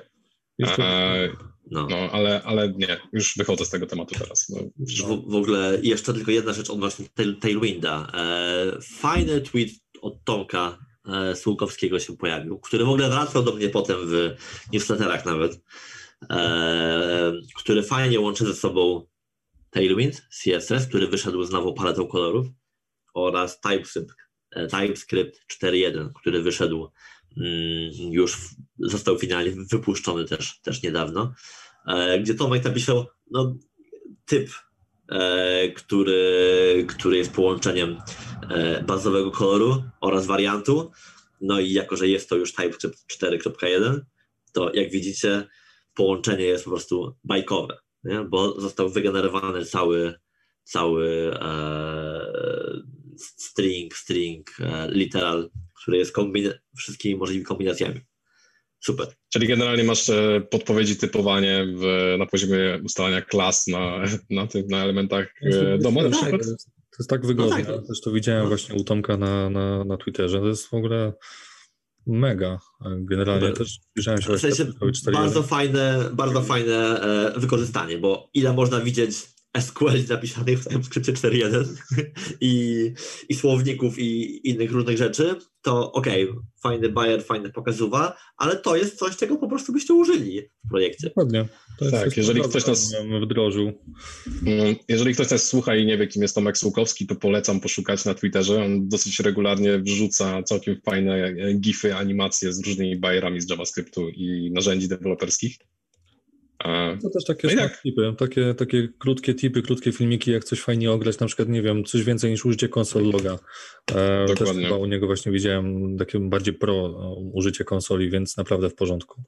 Jeszcze, No, no ale, ale nie, już wychodzę z tego tematu teraz. No, w, w, ogóle jeszcze tylko jedna rzecz odnośnie Tailwinda. E, fajny tweet od Tomka e, Słukowskiego się pojawił, który w ogóle wracał do mnie potem w newsletterach nawet, e, który fajnie łączy ze sobą Tailwind, CSS, który wyszedł z nową paletą kolorów oraz TypeScript, e, TypeScript 4.1, który wyszedł mm, już, został finalnie wypuszczony też, też niedawno, gdzie Tomek napisał no, typ, który, który jest połączeniem bazowego koloru oraz wariantu, no i jako, że jest to już TypeScript 4.1, to jak widzicie połączenie jest po prostu bajkowe nie? bo został wygenerowany cały, cały e, string, string, e, literal, który jest kombin- wszystkimi możliwymi kombinacjami. Super. Czyli generalnie masz e, podpowiedzi, typowanie w, na poziomie ustalania klas na, na, tych, na elementach e, domu na przykład? To jest tak wygodne. No tak. Też to widziałem no. właśnie u Tomka na, na, na Twitterze. To jest w ogóle mega. Generalnie też słyszałem się... W sensie bardzo fajne, bardzo fajne e, wykorzystanie, bo ile można widzieć SQL napisanych w TypeScriptie 4.1 i, i słowników i innych różnych rzeczy, to okej, okay, fajny bajer, fajne pokazuwa, ale to jest coś, czego po prostu byście użyli w projekcie. Dokładnie. tak, jeżeli ktoś nas wdrożył. Mm, jeżeli ktoś nas słucha i nie wie, kim jest Tomek Słukowski, to polecam poszukać na Twitterze. On dosyć regularnie wrzuca całkiem fajne gify, animacje z różnymi bajerami z JavaScriptu i narzędzi deweloperskich. To też takie no tipy, takie, takie krótkie tipy, krótkie filmiki, jak coś fajnie ograć, na przykład, nie wiem, coś więcej niż użycie konsol loga. E, Dokładnie. Też chyba u niego właśnie widziałem takie bardziej pro użycie konsoli, więc naprawdę w porządku.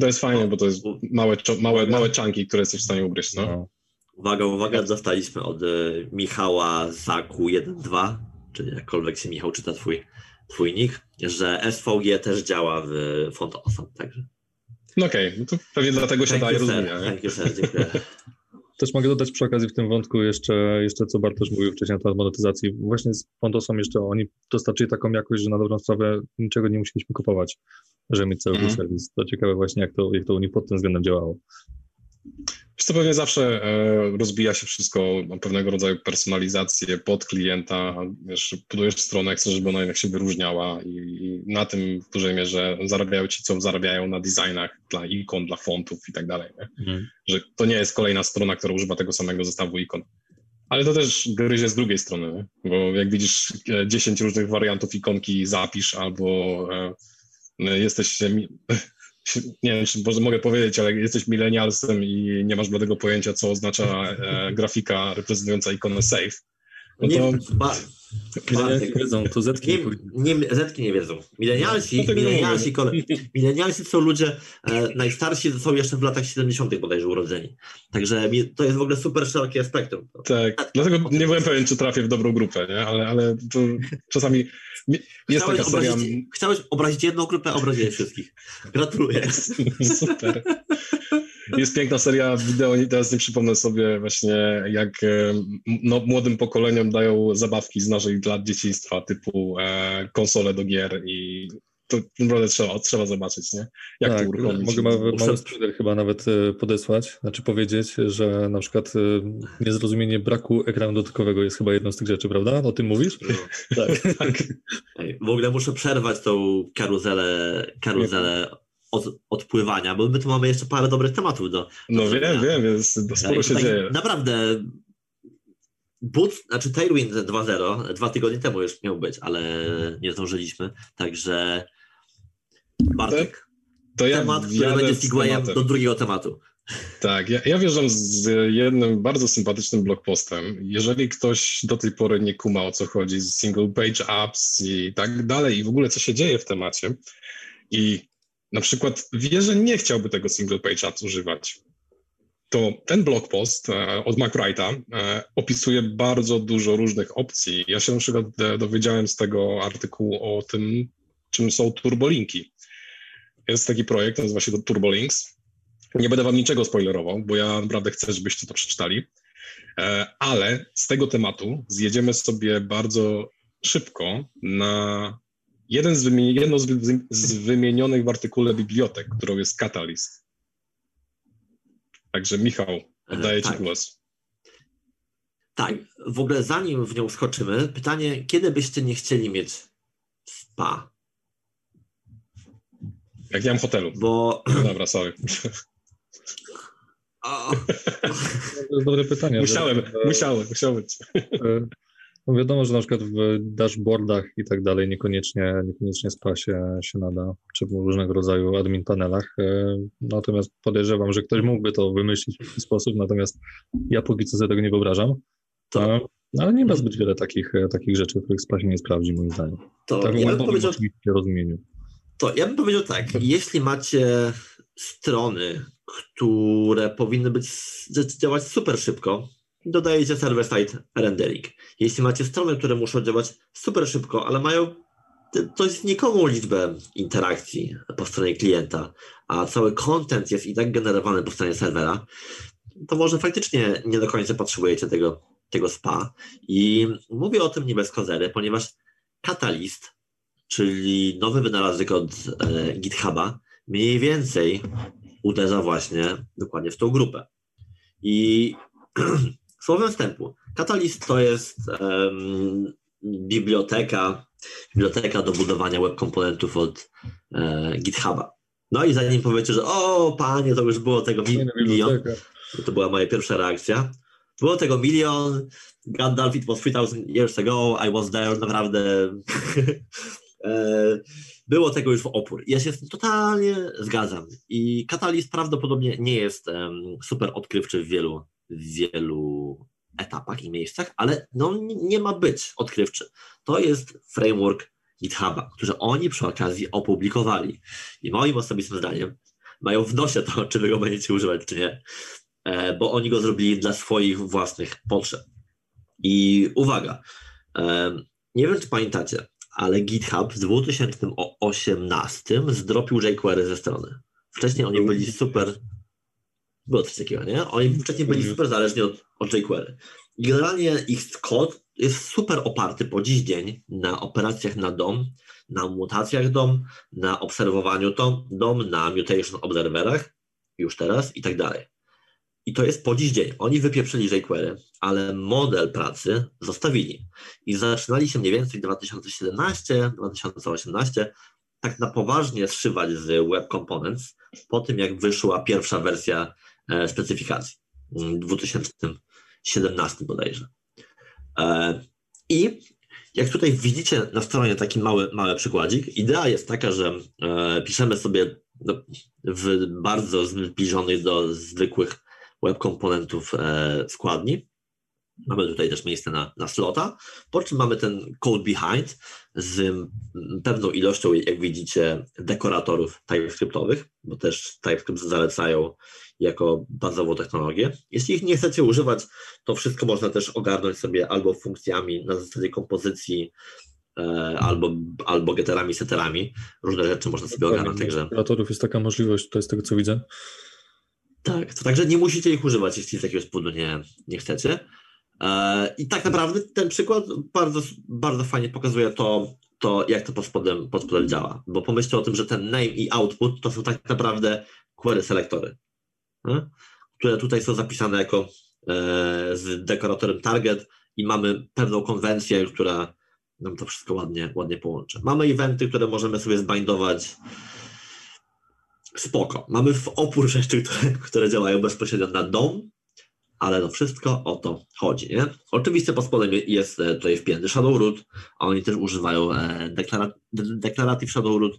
To jest fajne, bo to jest małe, małe, małe czanki, które jesteś w stanie ugryźć, no. no. Uwaga, uwaga, dostaliśmy od y, Michała Zaku 1.2, czyli jakkolwiek się Michał czyta twój, twój nick, że SVG też działa w Font Awesome, także no okej, okay. no to pewnie dlatego się daje rozumienia. (laughs) Też mogę dodać przy okazji w tym wątku jeszcze, jeszcze co Bartosz mówił wcześniej na temat monetyzacji. Właśnie z Pondosem jeszcze oni dostarczyli taką jakość, że na dobrą sprawę niczego nie musieliśmy kupować, żeby mieć cały mm. serwis. To ciekawe właśnie, jak to, jak to u nich pod tym względem działało. Wiesz co, pewnie zawsze e, rozbija się wszystko na pewnego rodzaju personalizację pod klienta, wiesz, budujesz stronę, chcesz, żeby ona jednak się wyróżniała i, i, na tym w dużej mierze zarabiają ci, co zarabiają na designach dla ikon, dla fontów i tak dalej, mhm. że to nie jest kolejna strona, która używa tego samego zestawu ikon. Ale to też gryzie z drugiej strony, nie? bo jak widzisz 10 e, różnych wariantów ikonki zapisz albo e, jesteś nie wiem, czy może mogę powiedzieć, ale jesteś milenialsem i nie masz bladego pojęcia, co oznacza e, grafika reprezentująca ikonę save. No to... Nie, ba, Milenialsi wiedzą, to zetki nie, nie, zetki nie wiedzą. Milenialsi, no milenialsi, milenialsi są ludzie, e, najstarsi są jeszcze w latach 70. bodajże urodzeni. Także to jest w ogóle super szerokie spektrum. Tak, tak dlatego nie byłem pewien, czy trafię w dobrą grupę, nie? Ale, ale to czasami jest chciałeś taka seria... Obrazić, chciałeś obrazić jedną grupę, obraziłeś wszystkich. Gratuluję. (laughs) super. Jest piękna seria wideo, teraz nie przypomnę sobie właśnie, jak e, no, młodym pokoleniom dają zabawki z naszych lat dzieciństwa, typu e, konsole do gier i to naprawdę trzeba, trzeba zobaczyć, nie? Jak tak, to uruchomić. Mogę mały, mały spoiler chyba nawet e, podesłać, znaczy powiedzieć, że na przykład e, niezrozumienie braku ekranu dotykowego jest chyba jedną z tych rzeczy, prawda? O tym mówisz? No. tak. (laughs) tak. w ogóle muszę przerwać tą karuzelę, karuzelę od, odpływania, bo my tu mamy jeszcze parę dobrych tematów do. No do wiem, wiem, więc sporo się tak, dzieje. Naprawdę. Boot, znaczy Tailwind 2.0, dwa tygodnie temu już miał być, ale nie zdążyliśmy. Także Bartek, tak? to ja temat, który będzie Segwayem do drugiego tematu. Tak, ja, ja wierzę z jednym bardzo sympatycznym blogpostem. Jeżeli ktoś do tej pory nie kuma o co chodzi z single page apps i tak dalej i w ogóle co się dzieje w temacie i na przykład wie, że nie chciałby tego single page ads używać, to ten blog post e, od McWrighta e, opisuje bardzo dużo różnych opcji. Ja się na przykład e, dowiedziałem z tego artykułu o tym, czym są turbolinki. Jest taki projekt, nazywa się to Turbolinks. Nie będę wam niczego spoilerował, bo ja naprawdę chcę, żebyście to przeczytali. Ale z tego tematu zjedziemy sobie bardzo szybko na jeden z jedno z, z wymienionych w artykule bibliotek, którą jest Catalyst. Także Michał, oddaję e, tak. Ci głos. Tak, w ogóle zanim w nią skoczymy, pytanie, kiedy byście nie chcieli mieć spa? Jak ja mam hotelu. Bo... No dobra, sorry. To jest dobre pytanie. Musiałem, że, musiałem, musiałem. No wiadomo, że na przykład w dashboardach i tak dalej niekoniecznie, niekoniecznie SPA się, się nada, czy w różnego rodzaju admin panelach. E, natomiast podejrzewam, że ktoś mógłby to wymyślić w ten sposób, natomiast ja póki co sobie tego nie wyobrażam. To, no, ale nie ma zbyt wiele takich, e, takich rzeczy, których SPA się nie sprawdzi, moim zdaniem. To tak ja bym powiedział, rozumieniu. To ja bym powiedział tak, jeśli macie strony, które powinny być działać super szybko, dodajecie server-side rendering. Jeśli macie strony, które muszą działać super szybko, ale mają dość nikomu liczbę interakcji po stronie klienta, a cały content jest i tak generowany po stronie serwera, to może faktycznie nie do końca potrzebujecie tego, tego spa. I mówię o tym nie bez kozery, ponieważ Catalyst, czyli nowy wynalazek od e, GitHuba, mniej więcej uderza właśnie dokładnie w tą grupę. I (clears throat) słowem wstępu, Catalyst to jest um, biblioteka, biblioteka do budowania web komponentów od e, GitHuba. No i zanim powiecie, że o panie, to już było tego milion, to była moja pierwsza reakcja. Było tego milion, Gandalf, it was 3000 years ago, I was there, naprawdę (laughs) e, było tego już w opór. Ja się totalnie zgadzam. I Catalyst prawdopodobnie nie jest um, super odkrywczy w wielu, w wielu etapach i miejscach, ale no, nie ma być odkrywczy. To jest framework GitHuba, który oni przy okazji opublikowali. I moim osobistym zdaniem mają w nosie to, czy wy go będziecie używać, czy nie, e, bo oni go zrobili dla swoich własnych potrzeb. I uwaga, e, nie wiem, czy pamiętacie, ale GitHub w 2018 zdropił jQuery ze strony. Wcześniej oni byli super. Było coś takiego, nie? Oni wcześniej byli super zależni od, od jQuery. I generalnie ich kod jest super oparty po dziś dzień na operacjach na DOM, na mutacjach DOM, na obserwowaniu to DOM, na mutation obserwerach już teraz i tak dalej. I to jest po dziś dzień. Oni wypieprzyli jQuery, ale model pracy zostawili. I zaczynali się mniej więcej 2017-2018 tak na poważnie zszywać z Web Components po tym, jak wyszła pierwsza wersja specyfikacji w 2017 bodajże. E, I jak tutaj widzicie na stronie taki mały, mały przykładzik, idea jest taka, że e, piszemy sobie w bardzo zbliżonych do zwykłych web komponentów e, składni. Mamy tutaj też miejsce na, na slota, po czym mamy ten code behind z pewną ilością, jak widzicie, dekoratorów TypeScriptowych, bo też TypeScript zalecają jako bazową technologię. Jeśli ich nie chcecie używać, to wszystko można też ogarnąć sobie albo funkcjami na zasadzie kompozycji, e, albo, albo getterami, setterami. Różne rzeczy można sobie ogarnąć. Także... Dekoratorów jest taka możliwość, to jest tego, co widzę. Tak, to także nie musicie ich używać, jeśli z jakiegoś powodu nie, nie chcecie. E, I tak naprawdę ten przykład bardzo, bardzo fajnie pokazuje to, to, jak to pod spodem, pod spodem działa. Bo pomyślcie o tym, że ten name i output to są tak naprawdę query selektory, które tutaj są zapisane jako e, z dekoratorem target i mamy pewną konwencję, która nam to wszystko ładnie, ładnie połączy. Mamy eventy, które możemy sobie zbindować spoko. Mamy w opór rzeczy, które, które działają bezpośrednio na dom, ale to wszystko o to chodzi. Nie? Oczywiście pod spodem jest e, tutaj wpięty Shadow Root, a oni też używają e, deklarat Declarative Shadow Root.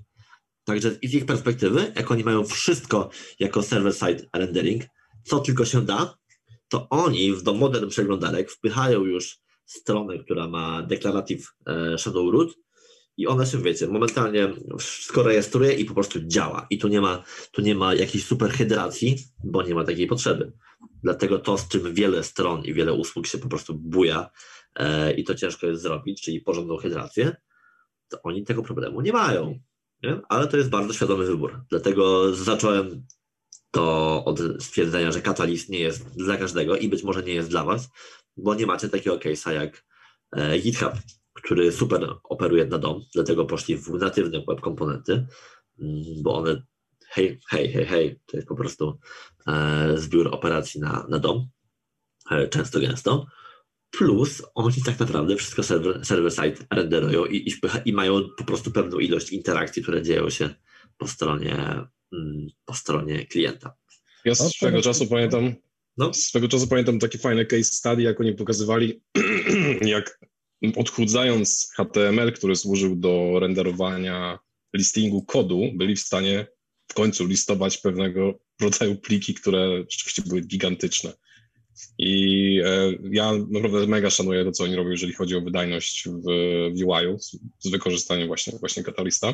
Także z ich perspektywy, jak oni mają wszystko jako server-side rendering, co tylko się da, to oni do modern przeglądarek wpychają już stronę, która ma Declarative e, Shadow Root i ona się, wiecie, momentalnie wszystko rejestruje i po prostu działa. I tu nie ma, tu nie ma jakiejś super hydracji, bo nie ma takiej potrzeby. Dlatego to, z czym wiele stron i wiele usług się po prostu buja e, i to ciężko jest zrobić, czyli porządną hydrację, to oni tego problemu nie mają. Nie? Ale to jest bardzo świadomy wybór. Dlatego zacząłem to od stwierdzenia, że katalist nie jest dla każdego i być może nie jest dla Was, bo nie macie takiego case'a jak e, GitHub, który super operuje na dom, dlatego poszli w natywne web komponenty, mm, bo one hej, hej, hej, hej, to jest po prostu zbiór operacji na, na dom, e, często gęsto, plus oni tak naprawdę wszystko server, server side renderują i, i, i, mają po prostu pewną ilość interakcji, które dzieją się po stronie, mm, po stronie klienta. Ja swego czasu pamiętam, no. swego czasu pamiętam taki fajny case study, jak oni pokazywali, (clears throat) jak odchudzając HTML, który służył do renderowania listingu kodu, byli w stanie w końcu listować pewnego rodzaju pliki, które rzeczywiście były gigantyczne. I e, ja naprawdę mega szanuję to, co oni robią, jeżeli chodzi o wydajność w, w UI-u z, wykorzystaniem właśnie, właśnie Catalysta.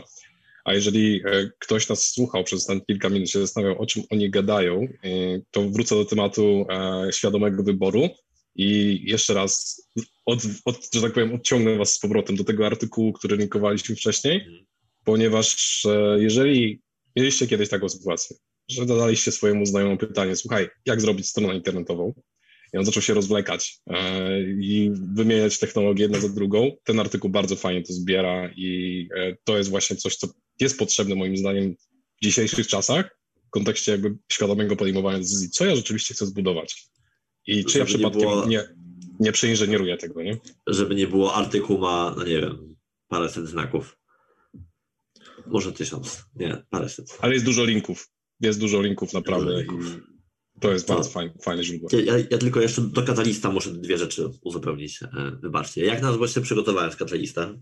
A jeżeli e, ktoś nas słuchał przez ten kilka minut, się zastanawiał, o czym oni gadają, e, to wrócę do tematu świadomego wyboru i jeszcze raz, od, od, że tak powiem, odciągnę was z powrotem do tego artykułu, który linkowaliśmy wcześniej, mhm. ponieważ jeżeli mieliście kiedyś taką sytuację, że zadaliście swojemu znajomemu pytanie, słuchaj, jak zrobić stronę internetową? I on zaczął się rozwlekać e, i wymieniać technologię jedną za drugą. Ten artykuł bardzo fajnie to zbiera i e, to jest właśnie coś, co jest potrzebne moim zdaniem w dzisiejszych czasach w kontekście jakby świadomego podejmowania decyzji, co ja rzeczywiście chcę zbudować i czy ja przypadkiem nie, było, nie, nie przeinżynieruję tego, nie? Żeby nie było artykuł ma, no nie wiem, paręset znaków. Może tysiąc, nie, paręset. Ale jest dużo linków jest dużo linków naprawdę i to jest bardzo fajne, fajne źródło. Ja, ja, tylko jeszcze do katalista muszę dwie rzeczy uzupełnić. E, wybaczcie. Jak na się przygotowałem z katalista? (laughs)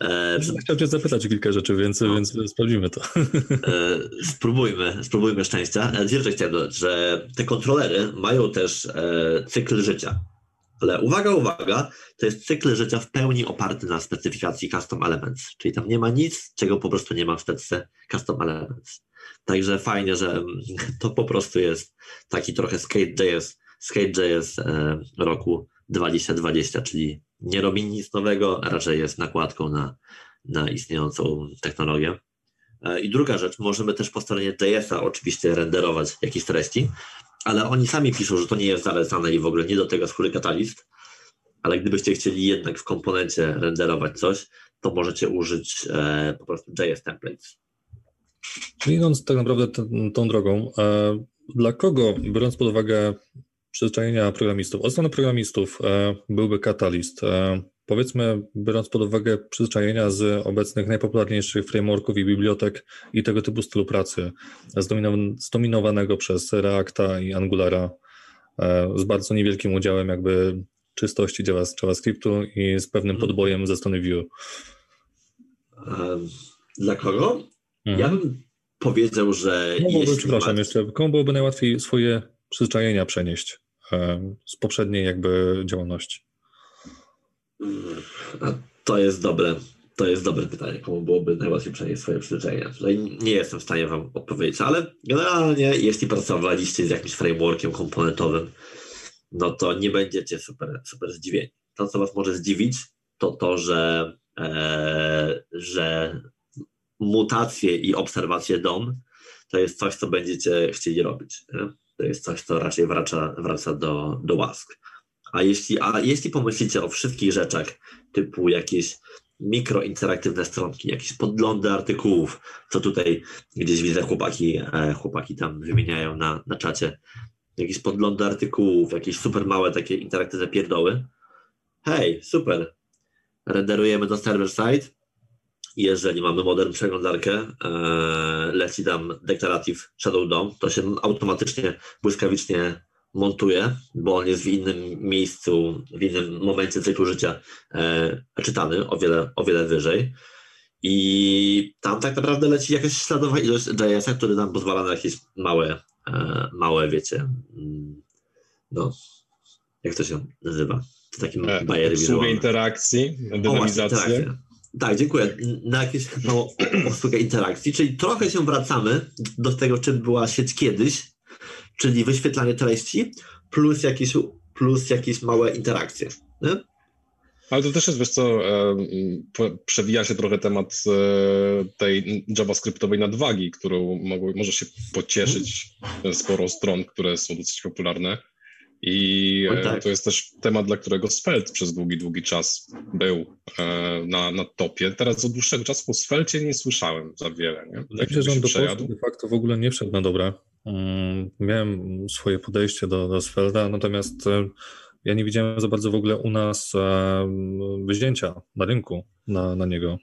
E, Chciałem cię zapytać o kilka rzeczy, więc, no. więc sprawdzimy to. E, spróbujmy, spróbujmy szczęścia. E, dwie rzeczy chciałem dodać, że te kontrolery mają też e, cykl życia. Ale uwaga, uwaga, to jest cykl życia w pełni oparty na specyfikacji custom elements, czyli tam nie ma nic, czego po prostu nie ma w specyce custom elements. Także fajnie, że (laughs) to po prostu jest taki trochę Skate.js, Skate.js e, roku 2020, czyli nie robi nic nowego, raczej jest nakładką na, na istniejącą technologię. E, I druga rzecz, możemy też po stronie JS-a oczywiście renderować jakieś treści, ale oni sami piszą, że to nie jest zalecane i w ogóle nie do tego skóry katalist, ale gdybyście chcieli jednak w komponencie renderować coś, to możecie użyć e, po prostu JS templates. Czyli idąc tak naprawdę tą drogą, e, dla kogo, biorąc pod uwagę przyzwyczajenia programistów, od strony programistów e, byłby katalist? E, powiedzmy, biorąc pod uwagę przyzwyczajenia z obecnych najpopularniejszych frameworków i bibliotek i tego typu stylu pracy, zdominowanego przez Reacta i Angulara, z bardzo niewielkim udziałem jakby czystości JavaScriptu i z pewnym mhm. podbojem ze strony Vue. Dla kogo? Mhm. Ja bym powiedział, że. byłoby, przepraszam, ma... jeszcze komu byłoby najłatwiej swoje przyzwyczajenia przenieść z poprzedniej jakby działalności? A to jest dobre. To jest dobre pytanie, komu byłoby najłatwiej przenieść swoje przyzwyczajenia. Tutaj nie jestem w stanie Wam odpowiedzieć, ale generalnie, jeśli pracowaliście z jakimś frameworkiem komponentowym, no to nie będziecie super, super zdziwieni. To, co Was może zdziwić, to to, że, e, że mutacje i obserwacje DOM to jest coś, co będziecie chcieli robić. Nie? To jest coś, co raczej wraca, wraca do, do łask. A jeśli, a jeśli pomyślicie o wszystkich rzeczach, typu jakieś mikrointeraktywne stronki, jakieś podglądy artykułów, co tutaj gdzieś widzę chłopaki, e, chłopaki tam wymieniają na, na czacie, jakieś podglądy artykułów, jakieś super małe takie interaktywne pierdoły. Hej, super. Renderujemy do server side, jeżeli mamy modern przeglądarkę, e, leci tam Declarative Shadow DOM, to się automatycznie, błyskawicznie montuje, bo on jest w innym miejscu, w innym momencie cyklu życia e, czytany, o wiele, o wiele wyżej. I tam tak naprawdę leci jakaś śladowa ilość JS-a, który nam pozwala na jakieś małe, e, małe, wiecie, mm, no, jak to się nazywa? Takim bajery interakcji, dynamizację. Tak, dziękuję. Na jakieś no, obsługę interakcji, czyli trochę się wracamy do tego, czym była sieć kiedyś, czyli wyświetlanie treści plus jakieś, plus jakieś małe interakcje. Nie? Ale to też jest, wiesz co, przewija się trochę temat e, tej JavaScriptowej nadwagi, którą może się pocieszyć sporo stron, które są dosyć popularne I no tak. to jest też temat, dla którego Svelte przez długi, długi czas był na, na topie. Teraz od dłuższego czasu po Svelcie nie słyszałem za wiele. Nie? Wydaje mi się, że on do Polski de facto w ogóle nie wszedł na dobre. Mm, miałem swoje podejście do, do Svelta, natomiast ja nie widziałem za bardzo w ogóle u nas wyjścia na rynku na, na niego.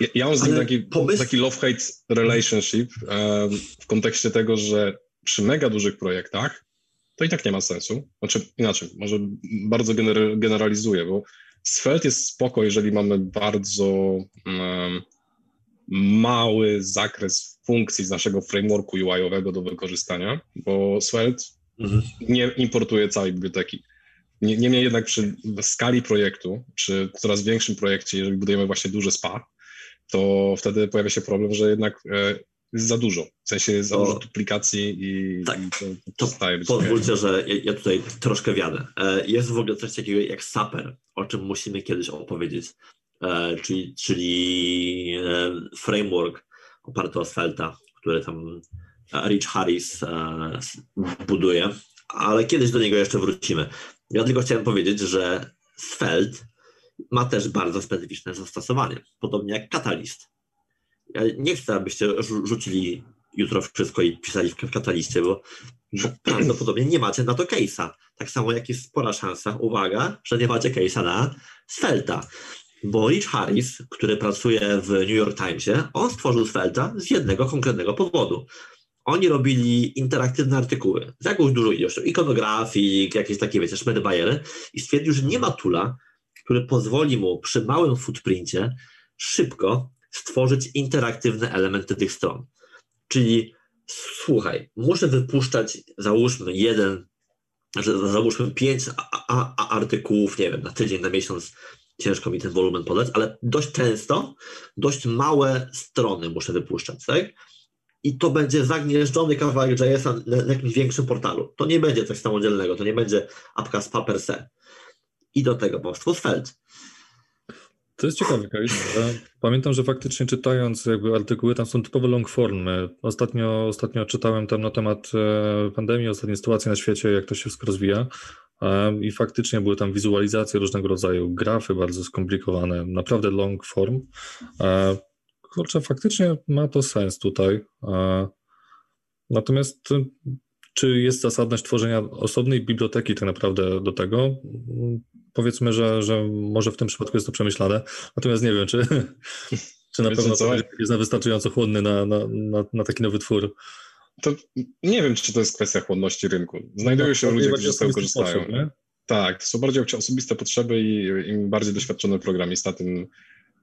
Ja, ja mam z nim taki, pomysł... taki love-hate relationship w kontekście tego, że przy mega dużych projektach to i tak nie ma sensu. Znaczy inaczej, może bardzo gener generalizuję, bo Svelte jest spoko, jeżeli mamy bardzo um, mały zakres funkcji z naszego frameworku UI-owego do wykorzystania, bo Svelte mhm. nie importuje całej biblioteki. Niemniej jednak przy skali projektu, przy coraz większym projekcie, jeżeli budujemy właśnie duże spa, to wtedy pojawia się problem, że jednak e, jest za dużo. W sensie jest za dużo duplikacji i, tak, i to, to być Pozwólcie, że ja, ja, tutaj troszkę wiadę. E, jest w ogóle coś takiego jak Saper, o czym musimy kiedyś opowiedzieć, e, czyli, czyli framework oparty o Svelta, który tam Rich Harris buduje, ale kiedyś do niego jeszcze wrócimy. Ja tylko chciałem powiedzieć, że Svelte ma też bardzo specyficzne zastosowanie, podobnie jak Catalyst. Ja nie chcę, abyście rzucili jutro wszystko i pisali w Kataliście, bo, (clears throat) prawdopodobnie nie macie na to case'a. Tak samo jak jest spora szansa, uwaga, że nie macie case'a na Svelta. Bo Rich Harris, który pracuje w New York Timesie, on stworzył Svelta z jednego konkretnego powodu. Oni robili interaktywne artykuły z jakąś dużą ilością ikonografii, jakieś takie, wiecie, szmedy i stwierdził, że nie ma tula, który pozwoli mu przy małym footprincie szybko stworzyć interaktywne elementy tych stron. Czyli słuchaj, muszę wypuszczać, załóżmy jeden, załóżmy pięć artykułów, nie wiem, na tydzień, na miesiąc, ciężko mi ten wolumen podać, ale dość często, dość małe strony muszę wypuszczać, tak? I to będzie zagnieżdżony kawałek JS na, na jakimś większym portalu. To nie będzie coś samodzielnego, to nie będzie apka z per se i do tego poszło Feld. To jest ciekawe, Pamiętam, że faktycznie czytając jakby artykuły, tam są typowe long formy. Ostatnio, ostatnio czytałem tam na temat e, pandemii, ostatniej sytuacji na świecie, jak to się wszystko rozwija. E, I faktycznie były tam wizualizacje różnego rodzaju, grafy bardzo skomplikowane, naprawdę long form. E, kurczę, faktycznie ma to sens tutaj. Natomiast czy jest zasadność tworzenia osobnej biblioteki tak naprawdę do tego? Powiedzmy, że, że może w tym przypadku jest to przemyślane, natomiast nie wiem, czy, czy na pewno co? jest na wystarczająco chłodny na, na, na, na, taki nowy twór. To nie wiem, czy to jest kwestia chłodności rynku. Znajdują no, się ludzie, którzy z tego korzystają. Potrzeb, tak, to są bardziej osobiste potrzeby i im bardziej doświadczony programista, tym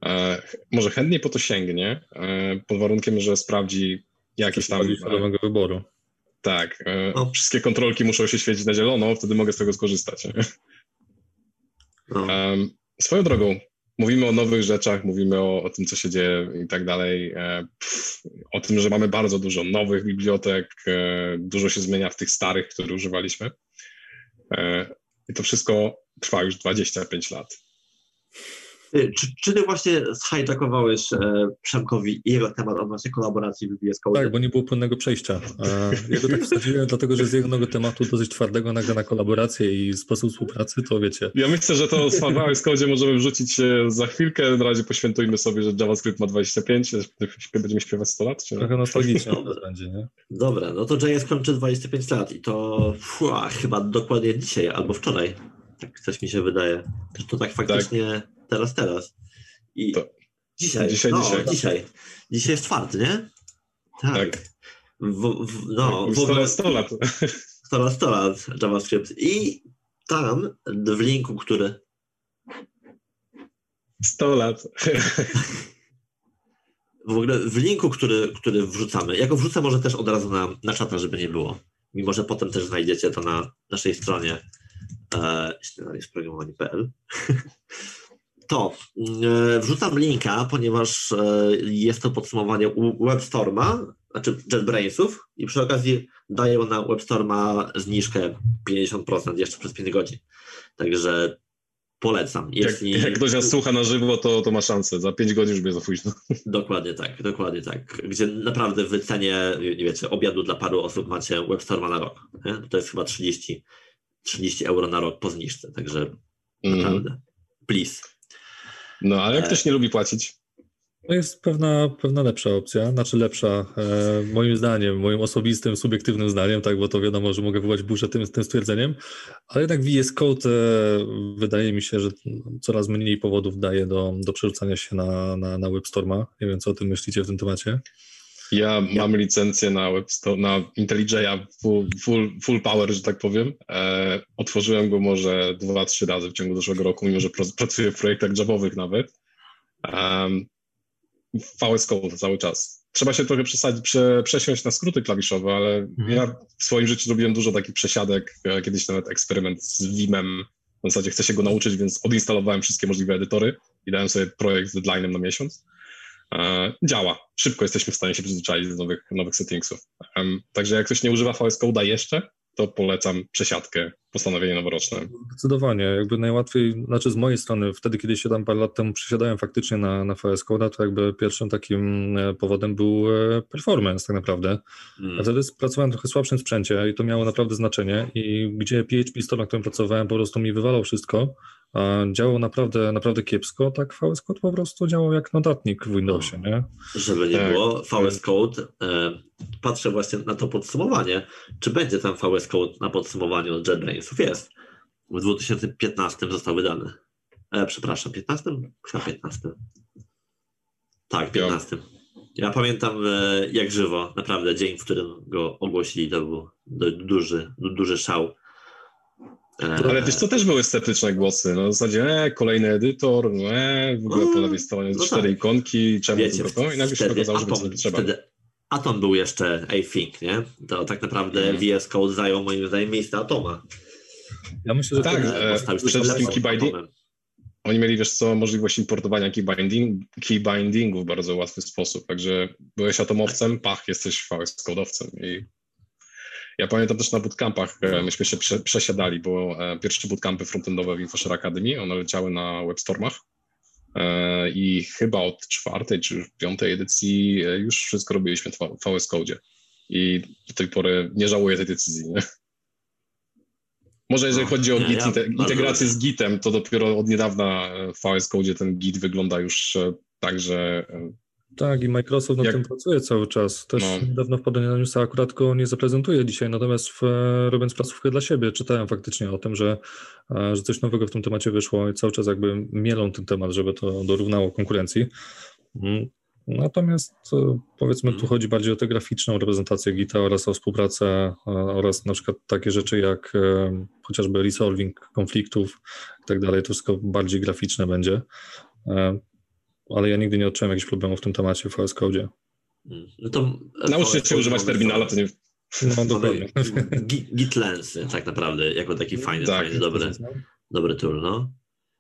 e, może chętniej po to sięgnie, e, pod warunkiem, że sprawdzi jakieś tam... Świadomego wyboru. Tak, e, wszystkie kontrolki muszą się świecić na zielono, wtedy mogę z tego skorzystać. Um, swoją drogą, mówimy o nowych rzeczach, mówimy o, o, tym, co się dzieje i tak dalej. E, pff, o tym, że mamy bardzo dużo nowych bibliotek, e, dużo się zmienia w tych starych, które używaliśmy. E, I to wszystko trwa już 25 lat. Czy, czy ty właśnie zhijackowałeś e, Przemkowi jego temat odnośnie kolaboracji w Code? Tak, bo nie było płynnego przejścia. E, ja go tak wsadziłem, dlatego że z jednego tematu dosyć twardego nagle na kolaborację i sposób współpracy, to wiecie. Ja myślę, że to z Code możemy wrzucić za chwilkę. Na razie poświętujmy sobie, że JavaScript ma 25, będziemy śpiewać 100 lat. Czy... Trochę nostalgicznie będzie, nie? Dobra, no to JS kończy 25 lat i to fua, chyba dokładnie dzisiaj albo wczoraj. Tak coś mi się wydaje, że to tak faktycznie... Tak teraz, teraz. I to dzisiaj, dzisiaj, no, dzisiaj. dzisiaj. Dzisiaj jest czwarty, nie? Tak. tak. W, w, no, w ogóle 100 lat. 100 lat, (laughs) 100 lat JavaScript. I tam w linku, który 100 lat. (laughs) W ogóle w linku, który, który wrzucamy, ja go wrzucę może też od razu na, na czata, żeby nie było. Mimo, że potem też znajdziecie to na naszej stronie e, programowanie.pl. (laughs) to e, wrzucam linka, ponieważ e, jest to podsumowanie WebStorma, znaczy JetBrainsów i przy okazji daję na WebStorma zniżkę 50% jeszcze przez 5 godzin. Także polecam. Jeśli... Jak, jak ktoś nas słucha na żywo, to, to ma szansę. Za 5 godzin już będzie za późno. (laughs) Dokładnie tak, dokładnie tak. Gdzie naprawdę w cenie, nie wiecie, obiadu dla paru osób macie WebStorma na rok. Nie? To jest chyba 30 30 euro na rok po zniżce, także mm. naprawdę, please. No, ale jak e... ktoś nie lubi płacić? To jest pewna, pewna lepsza opcja, znaczy lepsza e, moim zdaniem, moim osobistym, subiektywnym zdaniem, tak, bo to wiadomo, że mogę wywołać burzę tym, tym stwierdzeniem, ale jednak VS Code e, wydaje mi się, że coraz mniej powodów daje do, do przerzucania się na, na, na WebStorma. Nie wiem, co o tym myślicie w tym temacie. Ja mam licencję na, na IntelliJ'a full, full, full power, że tak powiem. E, otworzyłem go może dwa, trzy razy w ciągu zeszłego roku, mimo że pracuję w projektach javowych nawet. Um, VS Code cały czas. Trzeba się trochę przesadzić, prze, przesiąść na skróty klawiszowe, ale mhm. ja w swoim życiu zrobiłem dużo takich przesiadek, e, kiedyś nawet eksperyment z Vimem, w zasadzie chcę się go nauczyć, więc odinstalowałem wszystkie możliwe edytory i dałem sobie projekt z deadline'em na miesiąc. E, działa. Szybko jesteśmy w stanie się przyzwyczaić do nowych, nowych settingsów. także jak ktoś nie używa VS Code'a jeszcze, to polecam przesiadkę, postanowienie noworoczne. Zdecydowanie, jakby najłatwiej, znaczy z mojej strony, wtedy kiedy się tam parę lat temu przesiadałem faktycznie na, na VS Code, to jakby pierwszym takim e, powodem był e, performance tak naprawdę. Hmm. A wtedy pracowałem trochę słabszym sprzęcie i to miało naprawdę znaczenie i gdzie PHP Store, na którym pracowałem, po prostu mi wywalał wszystko, działał naprawdę, naprawdę kiepsko, tak VS Code po prostu działał jak notatnik w Windowsie, no. nie? Żeby nie tak. było, VS Code, e, patrzę właśnie na to podsumowanie, czy będzie tam VS Code na podsumowaniu od JetBrainsów? Jest. W 2015 został wydany. E, przepraszam, 15? Chyba 15. Tak, 15. Ja pamiętam e, jak żywo, naprawdę dzień, w którym go ogłosili, to był duży, duży szał. Ale wiesz, to też były sceptyczne głosy. No, w zasadzie, e, kolejny edytor, no, e, w ogóle po lewej stronie no cztery tak. ikonki, czemu Wiecie, to? I nagle się okazało, że Atom, trzeba. Wtedy Atom był jeszcze async, nie? To tak naprawdę mm. VS Code zajął moim zdaniem miejsce Atoma. Ja myślę, że tak, e, przede wszystkim keybinding. Oni mieli, wiesz co, możliwość importowania keybinding, keybindingu w bardzo łatwy sposób, także byłeś atomowcem, pach, jesteś VS Code'owcem i ja pamiętam też na bootcampach, e, myśmy się prze, przesiadali, bo e, pierwsze bootcampy frontendowe w InfoShare Academy, one leciały na WebStormach e, i chyba od czwartej czy piątej edycji już wszystko robiliśmy w VS Code. I do tej pory nie żałuję tej decyzji. Nie? Może jeżeli chodzi o Git, ja integrację z Gitem, to dopiero od niedawna w VS Code ten Git wygląda już tak, że tak, i Microsoft nad Jak... tym pracuje cały czas. Też no. niedawno wpadłem na newsa, akurat go nie zaprezentuję dzisiaj, natomiast w, robiąc placówkę dla siebie, czytałem faktycznie o tym, że, e, że coś nowego w tym temacie wyszło i cały czas jakby mielą ten temat, żeby to dorównało konkurencji. Mm. Natomiast e, powiedzmy, tu mhm. chodzi bardziej o tę graficzną reprezentację Gita oraz o współpracę e, oraz na przykład takie rzeczy jak chociażby resolving konfliktów i tak dalej, to wszystko bardziej graficzne będzie ale ja nigdy nie odczułem jakichś problemów w tym temacie w VS Code. No to Nauczcie się używać terminala, to nie... No dokładnie. GitLensy tak naprawdę, jako taki fajny, tak. fajny dobry, dobry tool, no.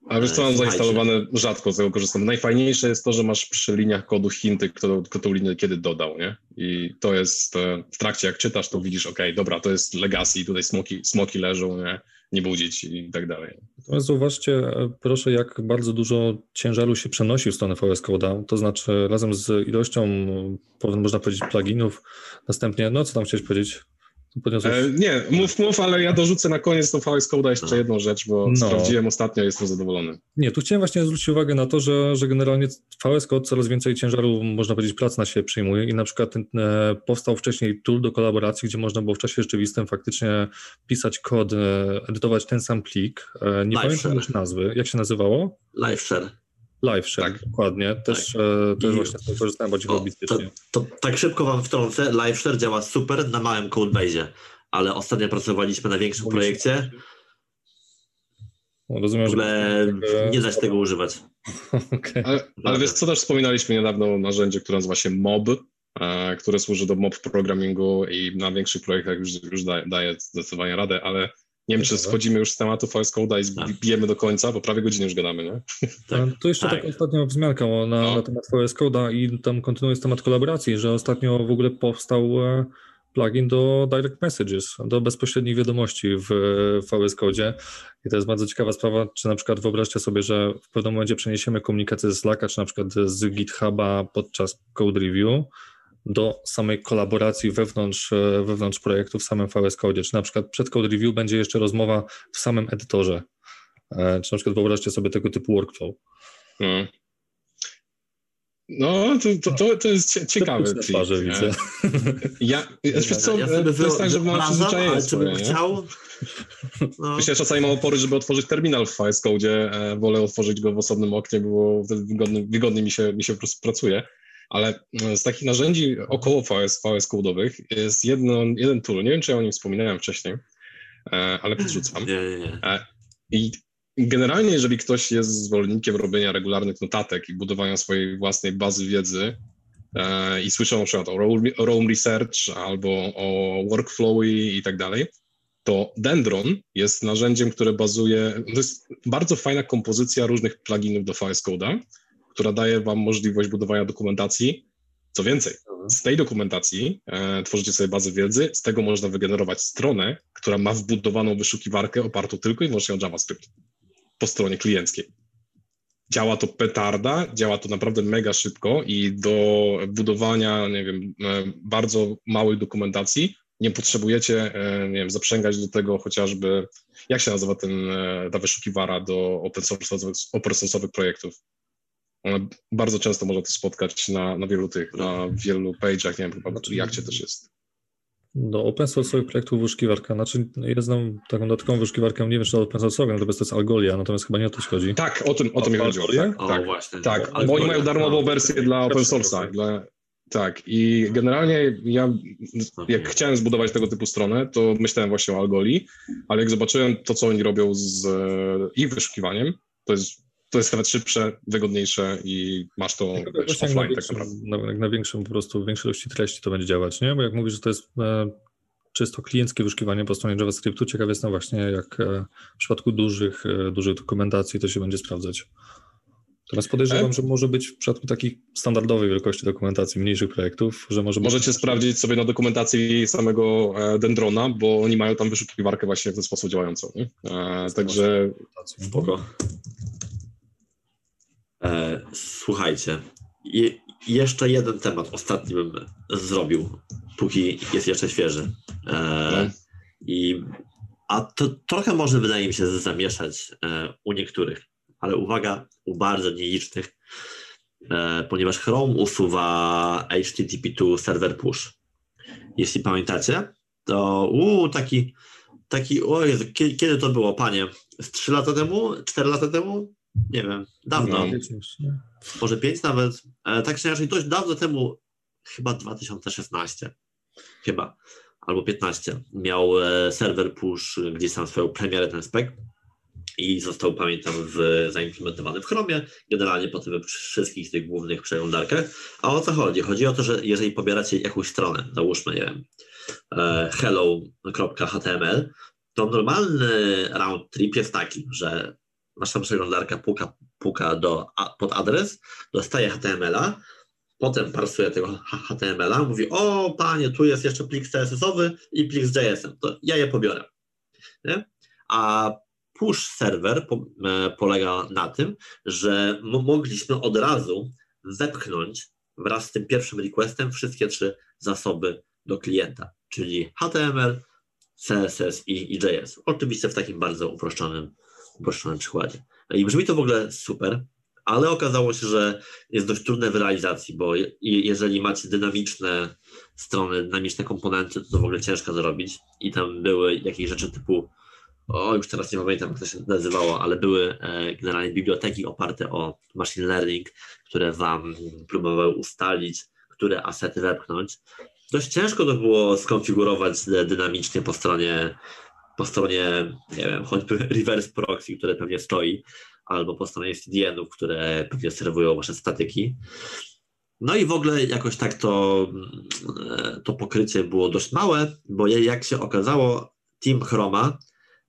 A wiesz co, mam zainstalowane, rzadko z tego korzystam. Najfajniejsze jest to, że masz przy liniach kodu hinty, kto, kto tą linię kiedy dodał, nie? I to jest e, w trakcie, jak czytasz, to widzisz, ok, dobra, to jest legacy, tutaj smoki, smoki leżą, nie? Nie budzić i tak dalej. Natomiast zauważcie, proszę, jak bardzo dużo ciężaru się przenosi w stronę VS Code'a, to znaczy razem z ilością, można powiedzieć, pluginów, następnie, no co tam chciałeś powiedzieć? E, nie, mów, mów, ale ja dorzucę na koniec do VS Code'a jeszcze no. jedną rzecz, bo no. sprawdziłem ostatnio i jestem zadowolony. Nie, tu chciałem właśnie zwrócić uwagę na to, że, że generalnie VS Code coraz więcej ciężaru, można powiedzieć, prac na siebie przyjmuje i na przykład ten, e, powstał wcześniej tool do kolaboracji, gdzie można było w czasie rzeczywistym faktycznie pisać kod, e, edytować ten sam plik. E, nie Live pamiętam share. już nazwy. Jak się nazywało? LiveShare. LiveShare, tak. dokładnie. Też, tak. e, też I, właśnie z tego korzystałem bardziej hobbystycznie. To, to, tak szybko wam wtrącę, LiveShare działa super na małym codebase'ie, ale ostatnio pracowaliśmy na większym projekcie. No, rozumiem, w ogóle że... nie da się tego używać. (laughs) okay. ale, ale wiesz co, też wspominaliśmy niedawno o narzędziu, które nazywa się Mob, e, które służy do mob programmingu i na większych projektach już, już daje, daje zdecydowanie radę, ale nie wiem, czy schodzimy już z tematu VS Code'a i tak. bijemy do końca, bo prawie godzinę już gadamy, nie? Tak. To jeszcze tak. taka ostatnia wzmianka na, no. na temat VS Code'a i tam kontynuując temat kolaboracji, że ostatnio w ogóle powstał e, plugin do direct messages, do bezpośrednich wiadomości w VS Code. I to jest bardzo ciekawa sprawa, czy na przykład wyobraźcie sobie, że w pewnym momencie przeniesiemy komunikację z Slacka, czy na przykład z GitHuba podczas code review, do samej kolaboracji wewnątrz, e, wewnątrz projektu w samym VS Code, czy na przykład przed code review będzie jeszcze rozmowa w samym edytorze, e, czy na przykład wyobraźcie sobie tego typu workflow. Hmm. No, to, to, to, jest ciekawe. Twarze, widzę. Ja, wiesz co, ja to jest tak, że mam przyzwyczajenie czy bym chciał... No. (laughs) Myślę, że czasami mam opory, żeby otworzyć terminal w VS Code. E, wolę otworzyć go w osobnym oknie, bo wtedy wygodnie, wygodnie mi, się, mi się po prostu pracuje. Ale e, z takich narzędzi około VS, VS Code'owych jest jedno, jeden tool, nie wiem, czy ja o nim wspominałem wcześniej, e, ale podrzucam. Nie, nie, nie. I Generalnie, jeżeli ktoś jest zwolennikiem robienia regularnych notatek i budowania swojej własnej bazy wiedzy e, i słyszą na przykład o Roam Research albo o workflowy i tak dalej, to Dendron jest narzędziem, które bazuje, to jest bardzo fajna kompozycja różnych pluginów do VS Code'a, która daje wam możliwość budowania dokumentacji. Co więcej, z tej dokumentacji e, tworzycie sobie bazę wiedzy, z tego można wygenerować stronę, która ma wbudowaną wyszukiwarkę opartą tylko i wyłącznie o JavaScript po stronie klienckiej. Działa to petarda, działa to naprawdę mega szybko i do budowania, nie wiem, e, bardzo małej dokumentacji nie potrzebujecie, e, nie wiem, zaprzęgać do tego chociażby, jak się nazywa ten, e, ta wyszukiwara do open source'owych, open source'owych projektów. Bardzo często można to spotkać na, na wielu tych, na wielu page'ach, nie wiem, chyba w Reakcie też jest. Do open source'owych projektów wyszukiwarka, znaczy ja znam taką dodatkową wyszukiwarkę, nie wiem czy to open source'ową, natomiast to jest Algolia, natomiast chyba nie o to chodzi. Tak, o tym, o tym mi chodziło. Tak, o, tak, właśnie. tak. bo oni mają darmową wersję dla open source'a. Dla, tak, i generalnie ja, jak chciałem zbudować tego typu stronę, to myślałem właśnie o Algoli, ale jak zobaczyłem to, co oni robią z e, ich wyszukiwaniem, to jest to jest nawet szybsze, wygodniejsze i masz to no, wiesz, offline na tak naprawdę. Na, na większym po prostu, większej ilości treści to będzie działać, nie? Bo jak mówisz, że to jest e, czysto klienckie wyszukiwanie po stronie JavaScriptu, ciekaw jestem właśnie, jak e, w przypadku dużych, e, dużych dokumentacji to się będzie sprawdzać. Teraz podejrzewam, e? że może być w przypadku takich standardowej wielkości dokumentacji, mniejszych projektów, że może Możecie być... sprawdzić sobie na dokumentacji samego e, Dendrona, bo oni mają tam wyszukiwarkę właśnie w ten sposób działającą. Nie? E, także spoko. E, słuchajcie, je, jeszcze jeden temat ostatni bym zrobił, póki jest jeszcze świeży. E, no. I, a to trochę może wydaje mi się zamieszać e, u niektórych, ale uwaga, u bardzo nielicznych, e, ponieważ Chrome usuwa HTTP2 server push. Jeśli pamiętacie, to uu, taki, taki, o Jezu, kiedy, kiedy to było, panie? Z 3 lata temu? 4 lata temu? Nie wiem, dawno. No. Może pięć nawet. E, tak czy inaczej, dość dawno temu, chyba 2016, chyba, albo 15, miał e, serwer push gdzieś tam swoją premierę ten spec i został, pamiętam, w, zaimplementowany w Chromie, generalnie po tym wszystkich tych głównych przeglądarkach. A o co chodzi? Chodzi o to, że jeżeli pobieracie jakąś stronę, załóżmy, nie wiem, e, hello.html, to normalny round trip jest taki, że nasza przeglądarka puka, puka do, pod adres, dostaje HTML-a, potem parsuje tego HTML-a, mówi, o panie, tu jest jeszcze plik CSS-owy i plik z JS-em, to ja je pobiorę. Nie? A push server po, e, polega na tym, że mogliśmy od razu wepchnąć wraz z tym pierwszym requestem wszystkie trzy zasoby do klienta, czyli HTML, CSS i, i JS. Oczywiście w takim bardzo uproszczonym uproszczonym przykładzie. I brzmi to w ogóle super, ale okazało się, że jest dość trudne w realizacji, bo jeżeli macie dynamiczne strony, dynamiczne komponenty, to, to w ogóle ciężko zrobić i tam były jakieś rzeczy typu o, już teraz nie pamiętam, jak to się nazywało, ale były e, generalnie biblioteki oparte o machine learning, które wam próbowały ustalić, które asety wepchnąć. Dość ciężko to było skonfigurować dynamicznie po stronie po stronie, nie wiem, choćby (laughs) reverse proxy, które pewnie stoi, albo po stronie CDN-ów, które pewnie serwują wasze statyki. No i w ogóle jakoś tak to, mm, to pokrycie było dość małe, bo jak się okazało, Team Chroma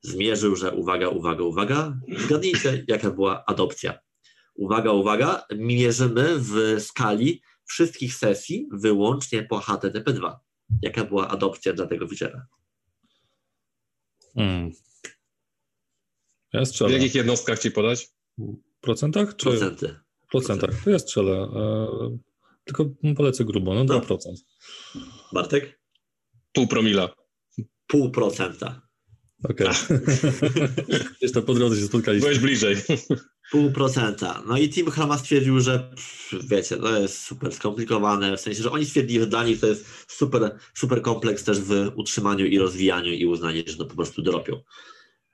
zmierzył, że uwaga, uwaga, uwaga, zgadnijcie, jaka była adopcja. Uwaga, uwaga, mierzymy w skali wszystkich sesji wyłącznie po HTTP2. Jaka była adopcja dla tego feature'a? Hmm. Ja strzelę. W jakich jednostkach ci podać? Procentach? Czy... Procenty. Procentach. To ja strzelę. Tylko polecę grubo, no 2%. Bartek? Pół promila. Pół procenta. Okej. Okay. (laughs) Jeszcze po drodze się spotkaliśmy. Byłeś bliżej. Pół procenta. No i Tim Hrama stwierdził, że wiecie, to jest super skomplikowane, w sensie, że oni stwierdzili, że dla nich to jest super, super kompleks też w utrzymaniu i rozwijaniu i uznanie, że to po prostu dropią.